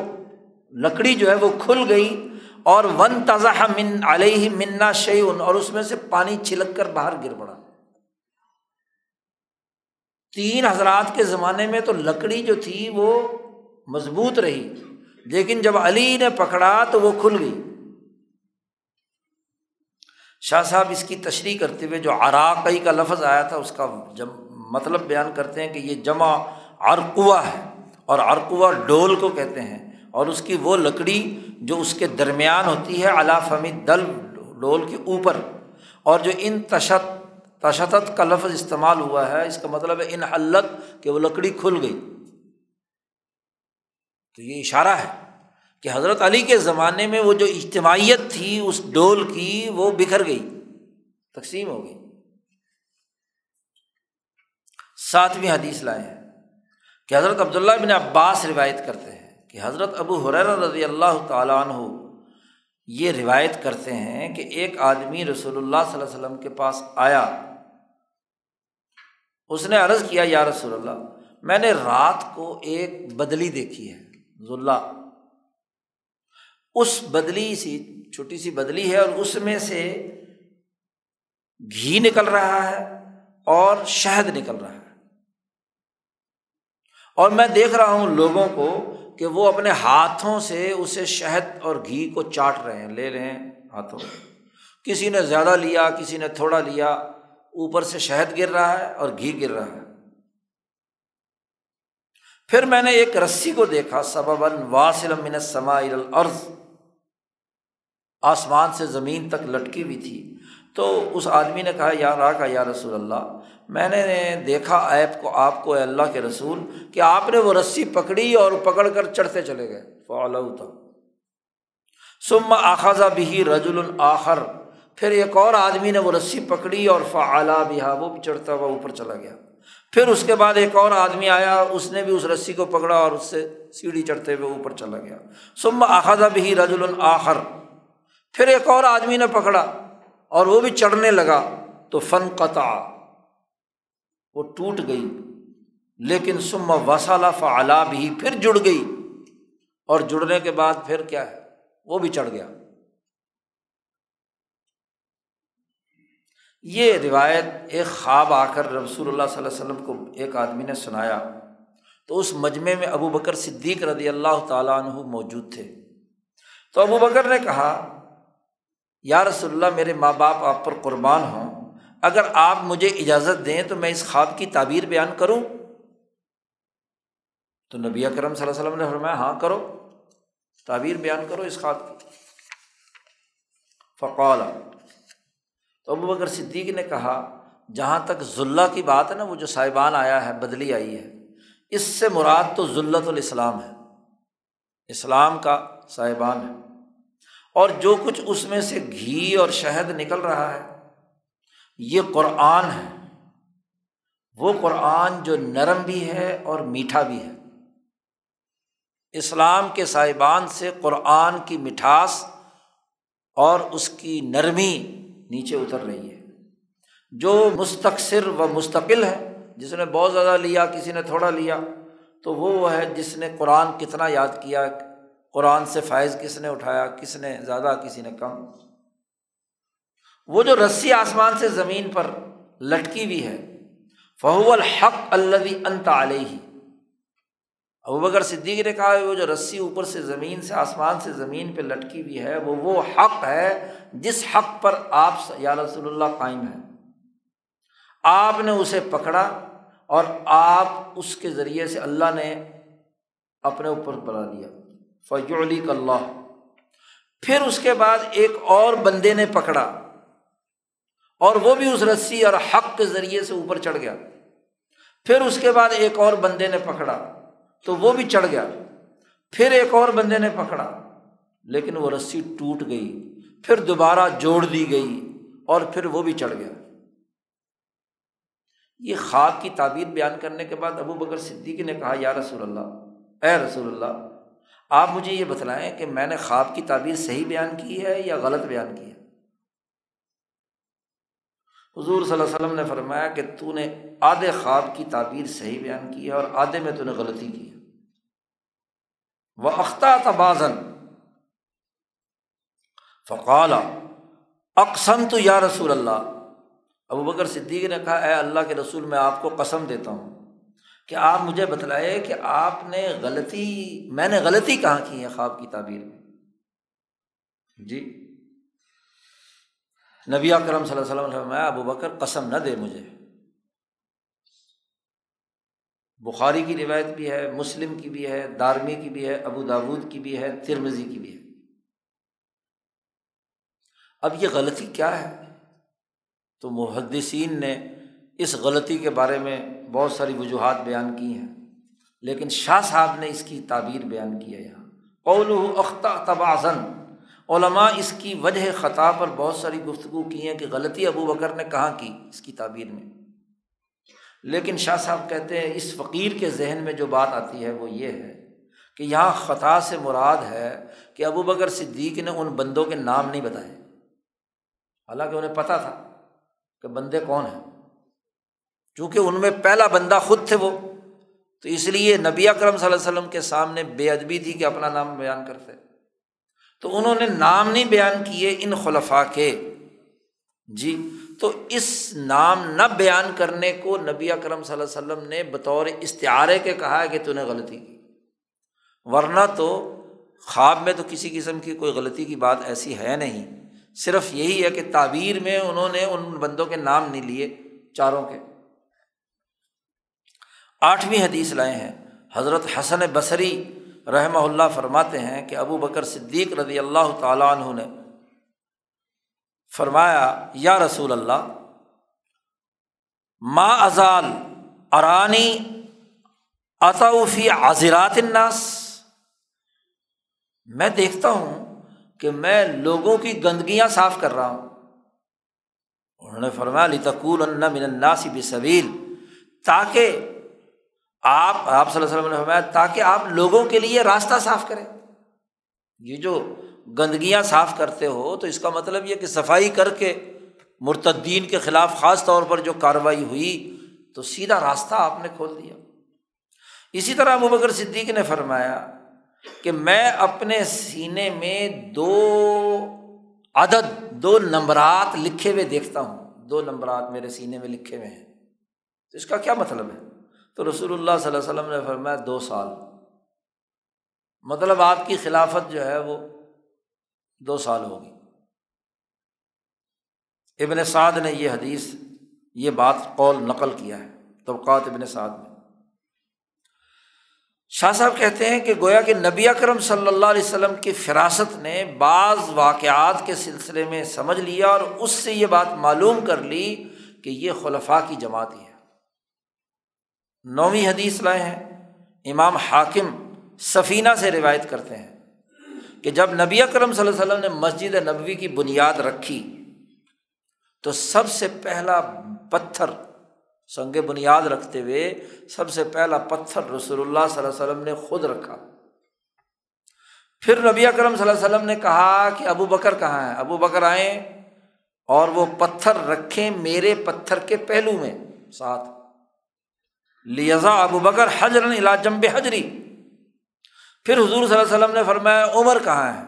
Speaker 1: لکڑی جو ہے وہ کھل گئی اور ون تازہ من علیہ منا شعین اور اس میں سے پانی چھلک کر باہر گر پڑا۔ تین حضرات کے زمانے میں تو لکڑی جو تھی وہ مضبوط رہی، لیکن جب علی نے پکڑا تو وہ کھل گئی۔ شاہ صاحب اس کی تشریح کرتے ہوئے جو عراقی کا لفظ آیا تھا، اس کا جب مطلب بیان کرتے ہیں کہ یہ جمع ارقوا ہے، اور ارقوا ڈول کو کہتے ہیں، اور اس کی وہ لکڑی جو اس کے درمیان ہوتی ہے، علا فمی دل ڈول کے اوپر، اور جو ان تشت تشدد کا لفظ استعمال ہوا ہے، اس کا مطلب ہے ان حلت کہ وہ لکڑی کھل گئی۔ تو یہ اشارہ ہے کہ حضرت علی کے زمانے میں وہ جو اجتماعیت تھی، اس ڈول کی وہ بکھر گئی، تقسیم ہو گئی۔ ساتویں حدیث لائے ہیں کہ حضرت عبداللہ بن عباس روایت کرتے ہیں کہ حضرت ابو حریر رضی اللہ تعالیٰ عنہ یہ روایت کرتے ہیں کہ ایک آدمی رسول اللہ صلی اللہ علیہ وسلم کے پاس آیا۔ اس نے عرض کیا، یا رسول اللہ، میں نے رات کو ایک بدلی دیکھی ہے، ذلہ۔ اس بدلی سی، چھوٹی سی بدلی ہے اور اس میں سے گھی نکل رہا ہے اور شہد نکل رہا ہے۔ اور میں دیکھ رہا ہوں لوگوں کو کہ وہ اپنے ہاتھوں سے اسے شہد اور گھی کو چاٹ رہے ہیں، لے رہے ہیں ہاتھوں۔ کسی نے زیادہ لیا، کسی نے تھوڑا لیا۔ اوپر سے شہد گر رہا ہے اور گھی گر رہا ہے۔ پھر میں نے ایک رسی کو دیکھا سبب واصل من سما الارض۔ آسمان سے زمین تک لٹکی ہوئی تھی۔ تو اس آدمی نے کہا، یا را کا یا رسول اللہ، میں نے دیکھا ایپ کو، آپ کو اللہ کے رسول، کہ آپ نے وہ رسی پکڑی اور پکڑ کر چڑھتے چلے گئے۔ فعلا تھا سم آخذہ بھی رج الآخر پھر ایک اور آدمی نے وہ رسی پکڑی اور فعلا بھی وہ بھی چڑھتا ہوا اوپر چلا گیا۔ پھر اس کے بعد ایک اور آدمی آیا، اس نے بھی اس رسی کو پکڑا اور اس سے سیڑھی چڑھتے ہوئے اوپر چلا گیا۔ سم آخذہ بھی رج الآخر پھر ایک اور آدمی نے پکڑا اور وہ بھی چڑھنے لگا، تو فن قطع وہ ٹوٹ گئی، لیکن سم وسالہ فعلا بھی پھر جڑ گئی۔ اور جڑنے کے بعد پھر کیا ہے؟ وہ بھی چڑھ گیا۔ یہ روایت ایک خواب آ کر رسول اللہ صلی اللہ علیہ وسلم کو ایک آدمی نے سنایا۔ تو اس مجمع میں ابو بکر صدیق رضی اللہ تعالیٰ عنہ موجود تھے۔ تو ابو بکر نے کہا، یا رسول اللہ، میرے ماں باپ آپ پر قربان ہوں۔ اگر آپ مجھے اجازت دیں تو میں اس خواب کی تعبیر بیان کروں۔ تو نبی اکرم صلی اللہ علیہ وسلم نے فرمایا ہاں کرو۔ تعبیر بیان کرو اس خواب کی۔ فقول تو ابو بکر صدیق نے کہا، جہاں تک ذلہ کی بات ہے نا، وہ جو صاحبان آیا ہے، بدلی آئی ہے۔ اس سے مراد تو ذلت الاسلام ہے۔ اسلام کا صاحبان ہے۔ اور جو کچھ اس میں سے گھی اور شہد نکل رہا ہے، یہ قرآن ہے۔ وہ قرآن جو نرم بھی ہے اور میٹھا بھی ہے۔ اسلام کے صاحبان سے قرآن کی مٹھاس اور اس کی نرمی نیچے اتر رہی ہے۔ جو مستقصر و مستقل ہے، جس نے بہت زیادہ لیا، کسی نے تھوڑا لیا، تو وہ ہے جس نے قرآن کتنا یاد کیا، قرآن سے فائز کس نے اٹھایا، کس نے زیادہ، کسی نے کم۔ وہ جو رسی آسمان سے زمین پر لٹکی ہوئی ہے، فہو الحق اللہ انت علیہ۔ ابو بکر صدیق نے کہا وہ جو رسی اوپر سے زمین سے آسمان سے زمین پہ لٹکی ہوئی ہے، وہ وہ حق ہے، جس حق پر آپ یا رسول اللہ قائم ہے آپ نے اسے پکڑا اور آپ اس کے ذریعے سے اللہ نے اپنے اوپر بنا لیا۔ فجولی اللہ پھر اس کے بعد ایک اور بندے نے پکڑا اور وہ بھی اس رسی اور حق کے ذریعے سے اوپر چڑھ گیا۔ پھر اس کے بعد ایک اور بندے نے پکڑا۔ تو وہ بھی چڑھ گیا۔ پھر ایک اور بندے نے پکڑا، لیکن وہ رسی ٹوٹ گئی، پھر دوبارہ جوڑ دی گئی اور پھر وہ بھی چڑھ گیا۔ یہ خواب کی تعبیر بیان کرنے کے بعد ابو بکر صدیقی نے کہا، یا رسول اللہ، اے رسول اللہ، آپ مجھے یہ بتلائیں کہ میں نے خواب کی تعبیر صحیح بیان کی ہے یا غلط بیان کی ہے؟ حضور صلی اللہ علیہ وسلم نے فرمایا کہ تو نے آدھے خواب کی تعبیر صحیح بیان کی ہے اور آدھے میں تو نے غلطی کی ہے۔ وہ اختہ تبازن فقال اقسم تو یا رسول اللہ ابو بکر صدیق نے کہا، اے اللہ کے رسول، میں آپ کو قسم دیتا ہوں کہ آپ مجھے بتلائے کہ آپ نے غلطی، میں نے غلطی کہاں کی ہے خواب کی تعبیر میں؟ جی؟ نبی اکرم صلی اللہ علیہ وسلم ابو بکر، قسم نہ دے مجھے۔ بخاری کی روایت بھی ہے، مسلم کی بھی ہے، دارمی کی بھی ہے، ابو داود کی بھی ہے ترمزی کی بھی ہے۔ اب یہ غلطی کیا ہے؟ تو محدثین نے اس غلطی کے بارے میں بہت ساری وجوہات بیان کی ہیں، لیکن شاہ صاحب نے اس کی تعبیر بیان کی ہے یہاں۔ قول اختہ تبازن علماء اس کی وجہ خطا پر بہت ساری گفتگو کی ہیں کہ غلطی ابو بکر نے کہاں کی اس کی تعبیر میں۔ لیکن شاہ صاحب کہتے ہیں اس فقیر کے ذہن میں جو بات آتی ہے وہ یہ ہے کہ یہاں خطا سے مراد ہے کہ ابو بکر صدیق نے ان بندوں کے نام نہیں بتائے۔ حالانکہ انہیں پتہ تھا کہ بندے کون ہیں۔ چونکہ ان میں پہلا بندہ خود تھے وہ، تو اس لیے نبی اکرم صلی اللہ علیہ وسلم کے سامنے بے ادبی تھی کہ اپنا نام بیان کرتے۔ تو انہوں نے نام نہیں بیان کیے ان خلفا کے۔ جی تو اس نام نہ بیان کرنے کو نبی اکرم صلی اللہ علیہ وسلم نے بطور استعارے کے کہا ہے کہ تو نے غلطی کی۔ ورنہ تو خواب میں تو کسی قسم کی کوئی غلطی کی بات ایسی ہے نہیں۔ صرف یہی ہے کہ تعبیر میں انہوں نے ان بندوں کے نام نہیں لیے، چاروں کے۔ آٹھویں حدیث لائے ہیں، حضرت حسن بصری رحمہ اللہ فرماتے ہیں کہ ابو بکر صدیق رضی اللہ تعالیٰ عنہ نے فرمایا، یا رسول اللہ، ما ازال ارانی عطوفی عذرات الناس؟ میں دیکھتا ہوں کہ میں لوگوں کی گندگیاں صاف کر رہا ہوں۔ انہوں نے فرمایا علی تقول من الناس بصویل تاکہ آپ آپ صلی اللہ علیہ وسلم نے فرمایا تاکہ آپ لوگوں کے لیے راستہ صاف کریں۔ یہ جو گندگیاں صاف کرتے ہو تو اس کا مطلب یہ کہ صفائی کر کے مرتدین کے خلاف خاص طور پر جو کارروائی ہوئی تو سیدھا راستہ آپ نے کھول دیا۔ اسی طرح ابو بکر صدیق نے فرمایا کہ میں اپنے سینے میں دو عدد، دو نمبرات لکھے ہوئے دیکھتا ہوں۔ دو نمبرات میرے سینے میں لکھے ہوئے ہیں۔ تو اس کا کیا مطلب ہے؟ تو رسول اللہ صلی اللہ علیہ وسلم نے فرمایا دو سال۔ مطلب آپ کی خلافت جو ہے وہ دو سال ہوگی۔ ابن سعد نے یہ حدیث، یہ بات قول نقل کیا ہے طبقات ابن سعد میں۔ شاہ صاحب کہتے ہیں کہ گویا کہ نبی اکرم صلی اللہ علیہ وسلم کی فراست نے بعض واقعات کے سلسلے میں سمجھ لیا اور اس سے یہ بات معلوم کر لی کہ یہ خلفاء کی جماعت ہی ہے۔ نویں حدیث لائے ہیں۔ امام حاکم سفینہ سے روایت کرتے ہیں کہ جب نبی اکرم صلی اللہ علیہ وسلم نے مسجد نبوی کی بنیاد رکھی تو سب سے پہلا پتھر سنگ بنیاد رکھتے ہوئے سب سے پہلا پتھر رسول اللہ صلی اللہ علیہ وسلم نے خود رکھا۔ پھر نبی اکرم صلی اللہ علیہ وسلم نے کہا کہ ابو بکر کہاں ہے ابو بکر آئیں اور وہ پتھر رکھیں میرے پتھر کے پہلو میں ساتھ۔ لیزا ابو بکر حجر جمب حجری۔ پھر حضور صلی اللہ علیہ وسلم نے فرمایا، عمر کہاں ہے؟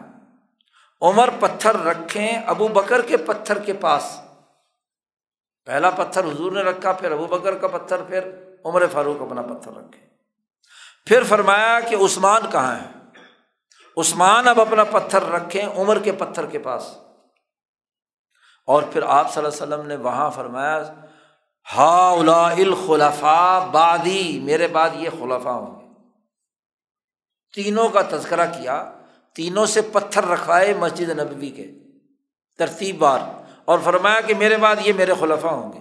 Speaker 1: عمر پتھر رکھیں ابو بکر کے پتھر کے پاس۔ پہلا پتھر حضور نے رکھا، پھر ابو بکر کا پتھر، پھر عمر فاروق اپنا پتھر رکھے۔ پھر فرمایا کہ عثمان کہاں ہے؟ عثمان اب اپنا پتھر رکھیں عمر کے پتھر کے پاس۔ اور پھر آپ صلی اللہ علیہ وسلم نے وہاں فرمایا ہا الخلفا بادی میرے بعد یہ خلفا ہوں گے۔ تینوں کا تذکرہ کیا، تینوں سے پتھر رکھوائے مسجد نبوی کے، ترتیب بار۔ اور فرمایا کہ میرے بعد یہ میرے خلفہ ہوں گے۔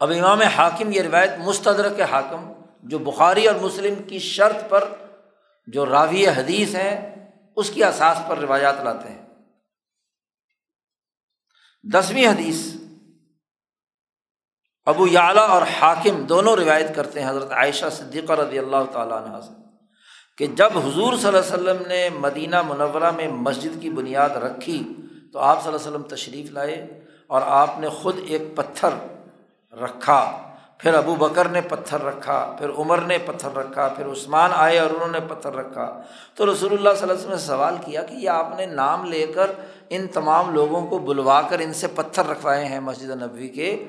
Speaker 1: اب امام حاکم یہ روایت مستدر کے حاکم، جو بخاری اور مسلم کی شرط پر جو راوی حدیث ہیں، اس کی اساس پر روایات لاتے ہیں۔ دسویں حدیث ابو یعلا اور حاکم دونوں روایت کرتے ہیں حضرت عائشہ صدیقہ رضی اللہ تعالیٰ عنہ سے کہ جب حضور صلی اللہ علیہ وسلم نے مدینہ منورہ میں مسجد کی بنیاد رکھی تو آپ صلی اللہ علیہ وسلم تشریف لائے اور آپ نے خود ایک پتھر رکھا، پھر ابو بکر نے پتھر رکھا، پھر عمر نے پتھر رکھا، پھر عثمان آئے اور انہوں نے پتھر رکھا۔ تو رسول اللہ صلی اللہ علیہ وسلم نے سوال کیا کہ یہ آپ نے نام لے کر ان تمام لوگوں کو بلوا کر ان سے پتھر رکھوائے ہیں مسجد نبوی کے؟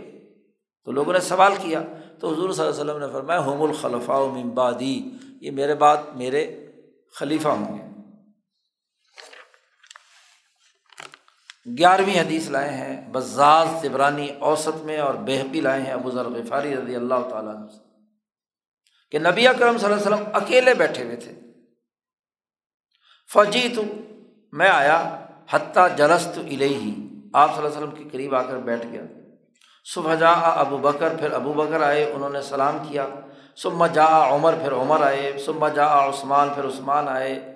Speaker 1: تو لوگوں نے سوال کیا تو حضور صلی اللہ علیہ وسلم نے فرمایا ہوم الخلفاء ممبادی یہ میرے بعد میرے خلیفہ ہوں گے۔ گیارہویں حدیث لائے ہیں، بزاز طبرانی اوسط میں اور بحقی لائے ہیں ابو ذر غفاری رضی اللہ تعالیٰ عنہ سے۔ کہ نبی اکرم صلی اللہ علیہ وسلم اکیلے بیٹھے ہوئے تھے۔ فوجی تو میں آیا، حتیٰ جلست الہی آپ صلی اللہ علیہ وسلم کے قریب آ کر بیٹھ گیا۔ صبح جا ابو بکر، پھر ابو بکر آئے، انہوں نے سلام کیا۔ صبح جا عمر، پھر عمر آئے۔ صبح جا عثمان، پھر عثمان آئے۔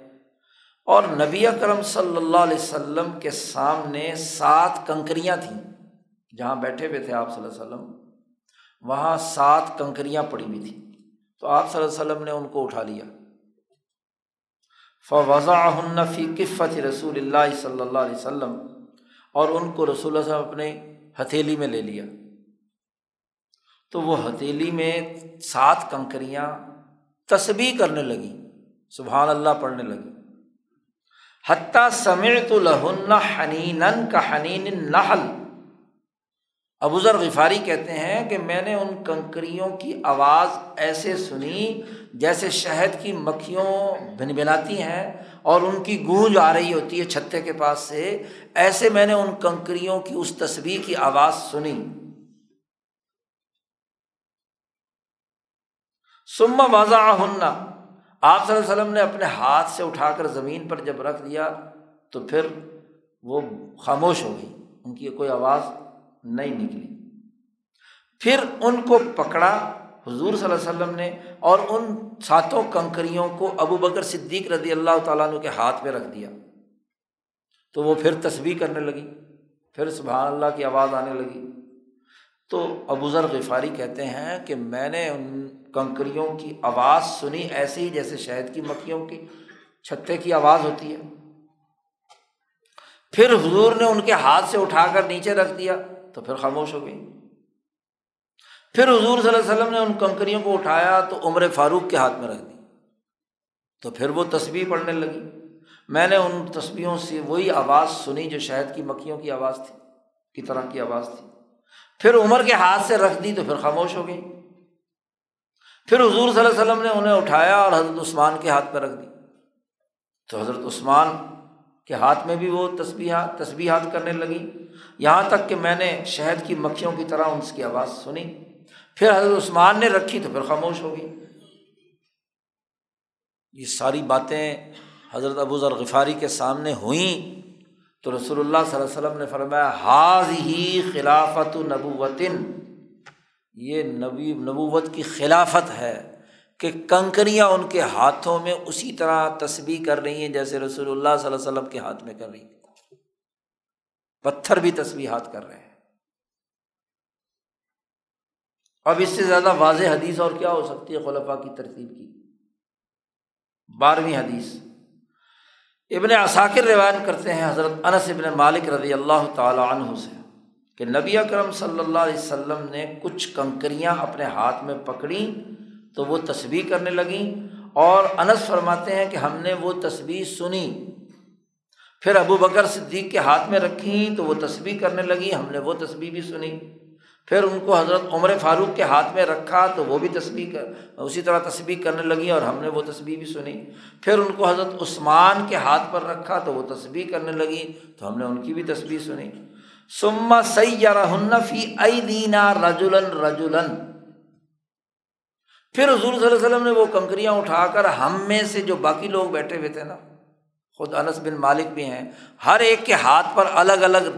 Speaker 1: اور نبی اکرم صلی اللہ علیہ وسلم کے سامنے سات کنکریاں تھیں۔ جہاں بیٹھے ہوئے تھے آپ صلی اللہ علیہ وسلم، وہاں سات کنکریاں پڑی ہوئی تھیں۔ تو آپ صلی اللہ علیہ وسلم نے ان کو اٹھا لیا۔ فضا فی کفت رسول اللہ صلی اللہ علیہ وسلم، اور ان کو رسول اللہ صاحب اپنے ہتھیلی میں لے لیا۔ تو وہ ہتھیلی میں سات کنکریاں تسبیح کرنے لگیں سبحان اللہ پڑھنے لگی۔ حتیٰ سمع تو لہن حنین کا حنین نحل ابوذر غفاری کہتے ہیں کہ میں نے ان کنکریوں کی آواز ایسے سنی جیسے شہد کی مکھیوں بن بناتی ہیں اور ان کی گونج آ رہی ہوتی ہے چھتے کے پاس سے۔ ایسے میں نے ان کنکریوں کی اس تصویر کی آواز سنی۔ سما واضح ہننا آپ صلی اللہ علیہ وسلم نے اپنے ہاتھ سے اٹھا کر زمین پر جب رکھ دیا، تو پھر وہ خاموش ہو گئی، ان کی کوئی آواز نہیں نکلی۔ پھر ان کو پکڑا، حضور صلی اللہ علیہ وسلم نے اور ان ساتوں کنکریوں کو ابو بکر صدیق رضی اللہ تعالیٰ عنہ کے ہاتھ پہ رکھ دیا۔ تو وہ پھر تصویر کرنے لگی، پھر سبحان اللہ کی آواز آنے لگی۔ تو ابو ذر غفاری کہتے ہیں کہ میں نے ان کنکریوں کی آواز سنی ایسے ہی جیسے شہد کی مکھیوں کی، چھتے کی آواز ہوتی ہے۔ پھر حضور نے ان کے ہاتھ سے اٹھا کر نیچے رکھ دیا تو پھر خاموش ہو گئی۔ پھر حضور صلی اللہ علیہ وسلم نے ان کنکریوں کو اٹھایا تو عمر فاروق کے ہاتھ میں رکھ دی۔ تو پھر وہ تصویر پڑھنے لگی۔ میں نے ان تصویروں سے وہی آواز سنی جو شہد کی مکھیوں کی آواز تھی، کی طرح کی آواز تھی۔ پھر عمر کے ہاتھ سے رکھ دی تو پھر خاموش ہو گئی۔ پھر حضور صلی اللہ علیہ وسلم نے انہیں اٹھایا اور حضرت عثمان کے ہاتھ پہ رکھ دی۔ تو حضرت عثمان کے ہاتھ میں بھی وہ تصبیحات تصبیحات کرنے لگی یہاں تک کہ میں نے شہد کی مکھیوں کی طرح ان کی آواز سنی۔ پھر حضرت عثمان نے رکھی تو پھر خاموش ہو گئی۔ یہ ساری باتیں حضرت ابو ذر غفاری کے سامنے ہوئیں۔ تو رسول اللہ صلی اللہ علیہ وسلم نے فرمایا حاض ہی خلافت نبوتن یہ نبی، نبوت کی خلافت ہے کہ کنکریاں ان کے ہاتھوں میں اسی طرح تصویر کر رہی ہیں جیسے رسول اللہ صلی اللہ علیہ وسلم کے ہاتھ میں کر رہی ہیں۔ پتھر بھی تصویر ہاتھ کر رہے ہیں۔ اب اس سے زیادہ واضح حدیث اور کیا ہو سکتی ہے خلفا کی ترتیب کی؟ بارہویں حدیث۔ ابن اثاکر روایت کرتے ہیں حضرت انس ابن مالک رضی اللہ تعالیٰ عنہ سے کہ نبی اکرم صلی اللہ علیہ وسلم نے کچھ کنکریاں اپنے ہاتھ میں پکڑیں تو وہ تصویر کرنے لگیں اور انس فرماتے ہیں کہ ہم نے وہ تصویر سنی۔ پھر ابو بکر صدیق کے ہاتھ میں رکھیں تو وہ تصویر کرنے لگیں ہم نے وہ تصویر بھی سنی۔ پھر ان کو حضرت عمر فاروق کے ہاتھ میں رکھا تو وہ بھی تصویر کر اسی طرح تصویر کرنے لگیں اور ہم نے وہ تصویر بھی سنی۔ پھر ان کو حضرت عثمان کے ہاتھ پر رکھا تو وہ تصویر کرنے لگیں تو ہم نے ان کی بھی تصویر سنی۔ سما فی ائی دینا رجولن رجولن پھر حضور صلی اللہ علیہ وسلم نے وہ کنکریاں اٹھا کر ہم میں سے جو باقی لوگ بیٹھے ہوئے تھے نا، خود انس بن مالک بھی ہیں، ہر ایک کے ہاتھ پر الگ الگ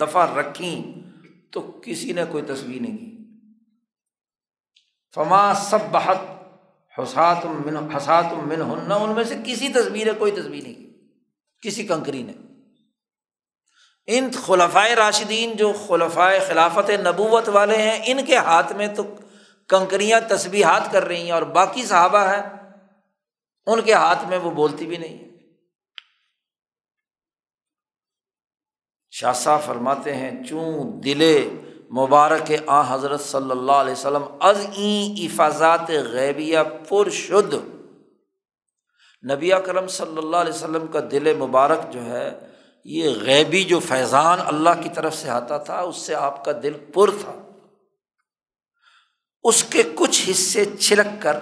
Speaker 1: دفعہ رکھیں۔ تو کسی نے کوئی تصویر نہیں کی۔ فما سب بہت حسات من حسات من ہن ان میں سے کسی تصویر کوئی تصویر نہیں کی۔ کسی کنکری نے۔ ان خلفائے راشدین جو خلفائے خلافت نبوت والے ہیں، ان کے ہاتھ میں تو کنکریاں تصبیحات کر رہی ہیں اور باقی صحابہ ہیں، ان کے ہاتھ میں وہ بولتی بھی نہیں۔ شاہ صاحب فرماتے ہیں، چوں دلے مبارک آ حضرت صلی اللہ علیہ وسلم، از این افاظات غیبیہ پر شد نبی کرم صلی اللہ علیہ وسلم کا دل مبارک جو ہے، یہ غیبی جو فیضان اللہ کی طرف سے آتا تھا، اس سے آپ کا دل پر تھا۔ اس کے کچھ حصے چھلک کر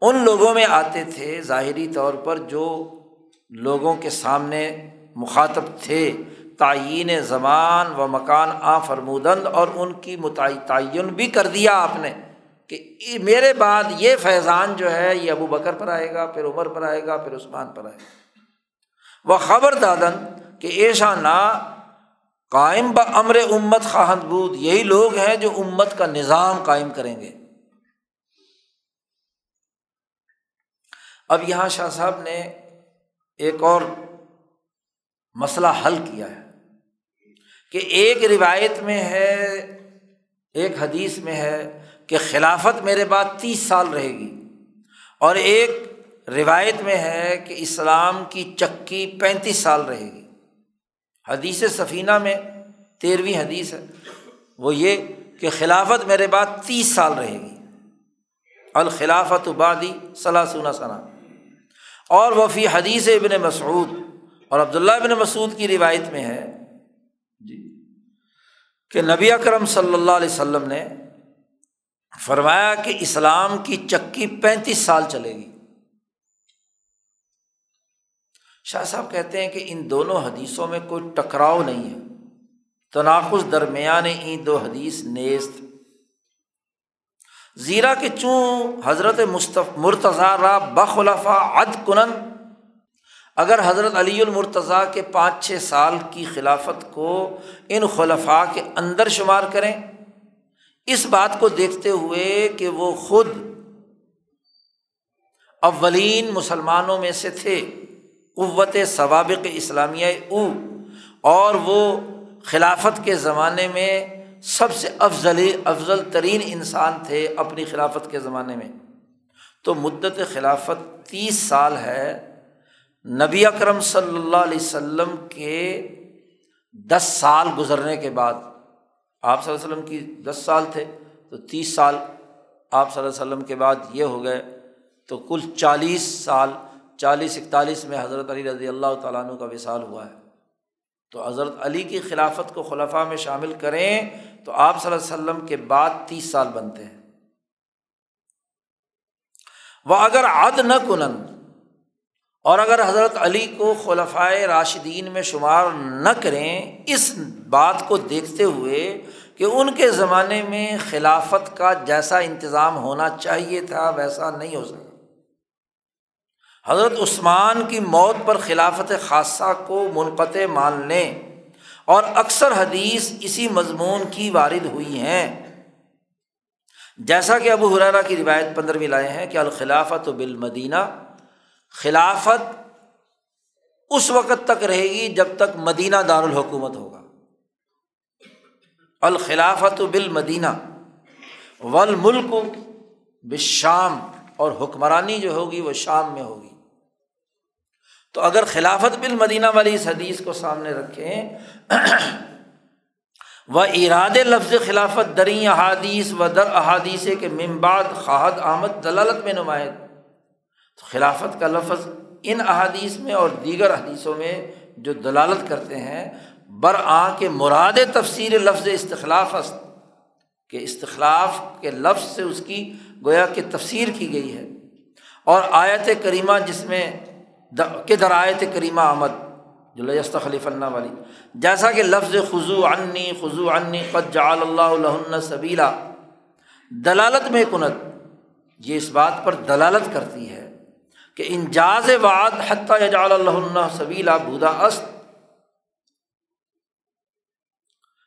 Speaker 1: ان لوگوں میں آتے تھے، ظاہری طور پر جو لوگوں کے سامنے مخاطب تھے۔ تعین زمان و مکان آ فرمودند اور ان کی تعین بھی کر دیا آپ نے کہ میرے بعد یہ فیضان جو ہے، یہ ابو بکر پر آئے گا، پھر عمر پر آئے گا، پھر عثمان پر آئے گا۔ وہ خبر دادن کہ ایشا نا قائم ب امر امت خواہد بود، یہی لوگ ہیں جو امت کا نظام قائم کریں گے۔ اب یہاں شاہ صاحب نے ایک اور مسئلہ حل کیا ہے۔ کہ ایک روایت میں ہے، ایک حدیث میں ہے کہ خلافت میرے بعد تیس سال رہے گی۔ اور ایک روایت میں ہے کہ اسلام کی چکی پینتیس سال رہے گی۔ حدیث سفینہ میں تیرہویں حدیث ہے۔ وہ یہ کہ خلافت میرے بعد تیس سال رہے گی۔ الخلافت بادی صلاح سنا ثنا اور وہ فی حدیث ابن مسعود اور عبداللہ ابن مسعود کی روایت میں ہے کہ نبی اکرم صلی اللہ علیہ وسلم نے فرمایا کہ اسلام کی چکی پینتیس سال چلے گی۔ شاہ صاحب کہتے ہیں کہ ان دونوں حدیثوں میں کوئی ٹکراؤ نہیں ہے۔ تناخذ درمیان این دو حدیث نیست۔ زیرا کے چوں حضرت مصطف مرتضیٰ را بخلفا عد کنن اگر حضرت علی المرتضیٰ کے پانچ چھ سال کی خلافت کو ان خلفاء کے اندر شمار کریں، اس بات کو دیکھتے ہوئے کہ وہ خود اولین مسلمانوں میں سے تھے، قوت ثوابق اسلامیہ او، اور وہ خلافت کے زمانے میں سب سے افضل افضل ترین انسان تھے اپنی خلافت کے زمانے میں۔ تو مدت خلافت تیس سال ہے۔ نبی اکرم صلی اللہ علیہ وسلم کے دس سال گزرنے کے بعد، آپ صلی اللہ علیہ وسلم کی دس سال تھے، تو تیس سال آپ صلی اللہ علیہ وسلم کے بعد یہ ہو گئے، تو کل چالیس سال، چالیس اکتالیس میں حضرت علی رضی اللہ تعالیٰ عنہ کا وصال ہوا ہے۔ تو حضرت علی کی خلافت کو خلفہ میں شامل کریں، تو آپ صلی اللہ علیہ وسلم کے بعد تیس سال بنتے ہیں۔ وہ اگر عد نہ کنن اور اگر حضرت علی کو خلفۂ راشدین میں شمار نہ کریں، اس بات کو دیکھتے ہوئے کہ ان کے زمانے میں خلافت کا جیسا انتظام ہونا چاہیے تھا، ویسا نہیں ہو سکا۔ حضرت عثمان کی موت پر خلافت خاصہ کو منقطع ماننے اور اکثر حدیث اسی مضمون کی وارد ہوئی ہیں۔ جیسا کہ ابو حرارہ کی روایت پندرہویں لائے ہیں کہ الخلافت بالمدینہ خلافت اس وقت تک رہے گی جب تک مدینہ دارالحکومت ہوگا۔ الخلافت بالمدینہ ول ملک بشام اور حکمرانی جو ہوگی وہ شام میں ہوگی۔ تو اگر خلافت بل مدینہ والی اس حدیث کو سامنے رکھیں و اراد لفظ خلافت دریں احادیث و در احادیث کے ممباد خواہد آمد، دلالت میں نمایاں۔ خلافت کا لفظ ان احادیث میں اور دیگر حدیثوں میں جو دلالت کرتے ہیں برآ کے مراد تفسیر لفظ استخلاف است، کہ استخلاف کے لفظ سے اس کی گویا کہ تفسیر کی گئی ہے۔ اور آیت کریمہ جس میں کہ درایت کریمہ آمد جو لجست خلیف اللہ والی، جیسا کہ لفظ خضو عنی خضو عنی قد جعل اللہ علیہ سبیلا۔ دلالت میں کنت یہ اس بات پر دلالت کرتی ہے کہ انجاز وعد حتیٰ یجعل اللہ سبیلا بودا است۔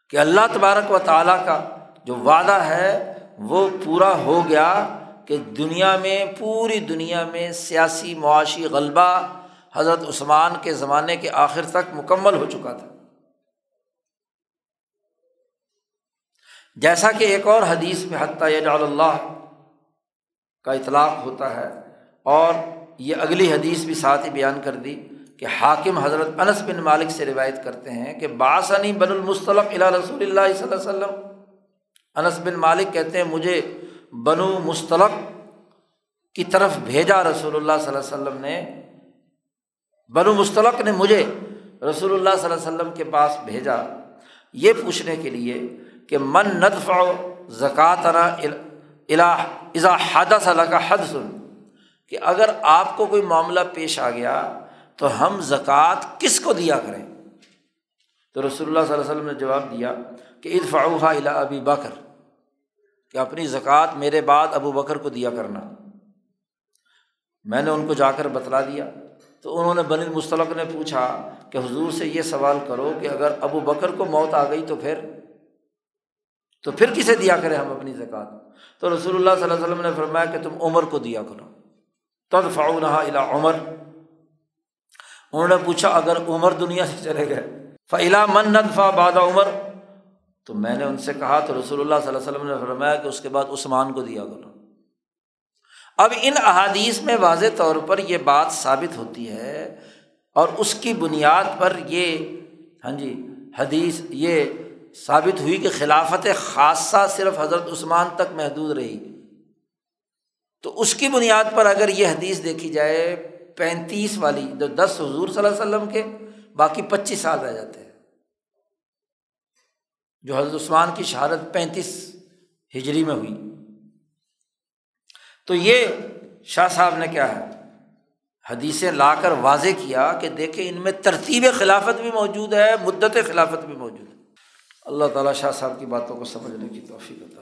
Speaker 1: کہ اللہ تبارک و تعالیٰ کا جو وعدہ ہے وہ پورا ہو گیا کہ دنیا میں، پوری دنیا میں سیاسی معاشی غلبہ حضرت عثمان کے زمانے کے آخر تک مکمل ہو چکا تھا۔ جیسا کہ ایک اور حدیث میں حتیٰ یجعل اللہ کا اطلاق ہوتا ہے اور یہ اگلی حدیث بھی ساتھ ہی بیان کر دی کہ حاکم حضرت انس بن مالک سے روایت کرتے ہیں کہ باسنی بن المصطلق الا رسول اللہ صلی اللہ علیہ وسلم۔ انس بن مالک کہتے ہیں، مجھے بنو مستلق کی طرف بھیجا رسول اللہ صلی اللہ علیہ وسلم نے۔ بنو مستلق نے مجھے رسول اللہ صلی اللہ علیہ وسلم کے پاس بھیجا۔ یہ پوچھنے کے لیے کہ من ندف و زکوٰۃ اضا حد صلاح کا حد سن کہ اگر آپ کو کوئی معاملہ پیش آ گیا تو ہم زکوٰۃ کس کو دیا کریں؟ تو رسول اللہ صلی اللہ علیہ وسلم نے جواب دیا کہ ادفعوها الا ابی بکر، کہ اپنی زکوٰۃ میرے بعد ابو بکر کو دیا کرنا۔ میں نے ان کو جا کر بتلا دیا۔ تو انہوں نے بن المستلق نے پوچھا کہ حضور سے یہ سوال کرو کہ اگر ابو بکر کو موت آ گئی تو پھر؟ تو پھر کسے دیا کرے ہم اپنی زکوٰۃ؟ تو رسول اللہ صلی اللہ علیہ وسلم نے فرمایا کہ تم عمر کو دیا کرو۔ تد فاؤن الا عمر۔ انہوں نے پوچھا، اگر عمر دنیا سے چلے گئے فلا من ندفا باد عمر؟ تو میں نے ان سے کہا تو رسول اللہ صلی اللہ علیہ وسلم نے فرمایا کہ اس کے بعد عثمان کو دیا کرو۔ اب ان احادیث میں واضح طور پر یہ بات ثابت ہوتی ہے اور اس کی بنیاد پر یہ ہاں جی حدیث یہ ثابت ہوئی کہ خلافت خاصہ صرف حضرت عثمان تک محدود رہی۔ تو اس کی بنیاد پر اگر یہ حدیث دیکھی جائے، پینتیس والی جو دس حضور صلی اللہ علیہ وسلم کے، باقی پچیس سال رہ جاتے ہیں۔ جو حضرت عثمان کی شہادت پینتیس ہجری میں ہوئی۔ تو یہ شاہ صاحب نے کیا ہے؟ حدیثیں لا کر واضح کیا کہ دیکھیں ان میں ترتیب خلافت بھی موجود ہے، مدت خلافت بھی موجود ہے۔ اللہ تعالیٰ شاہ صاحب کی باتوں کو سمجھنے کی توفیق عطا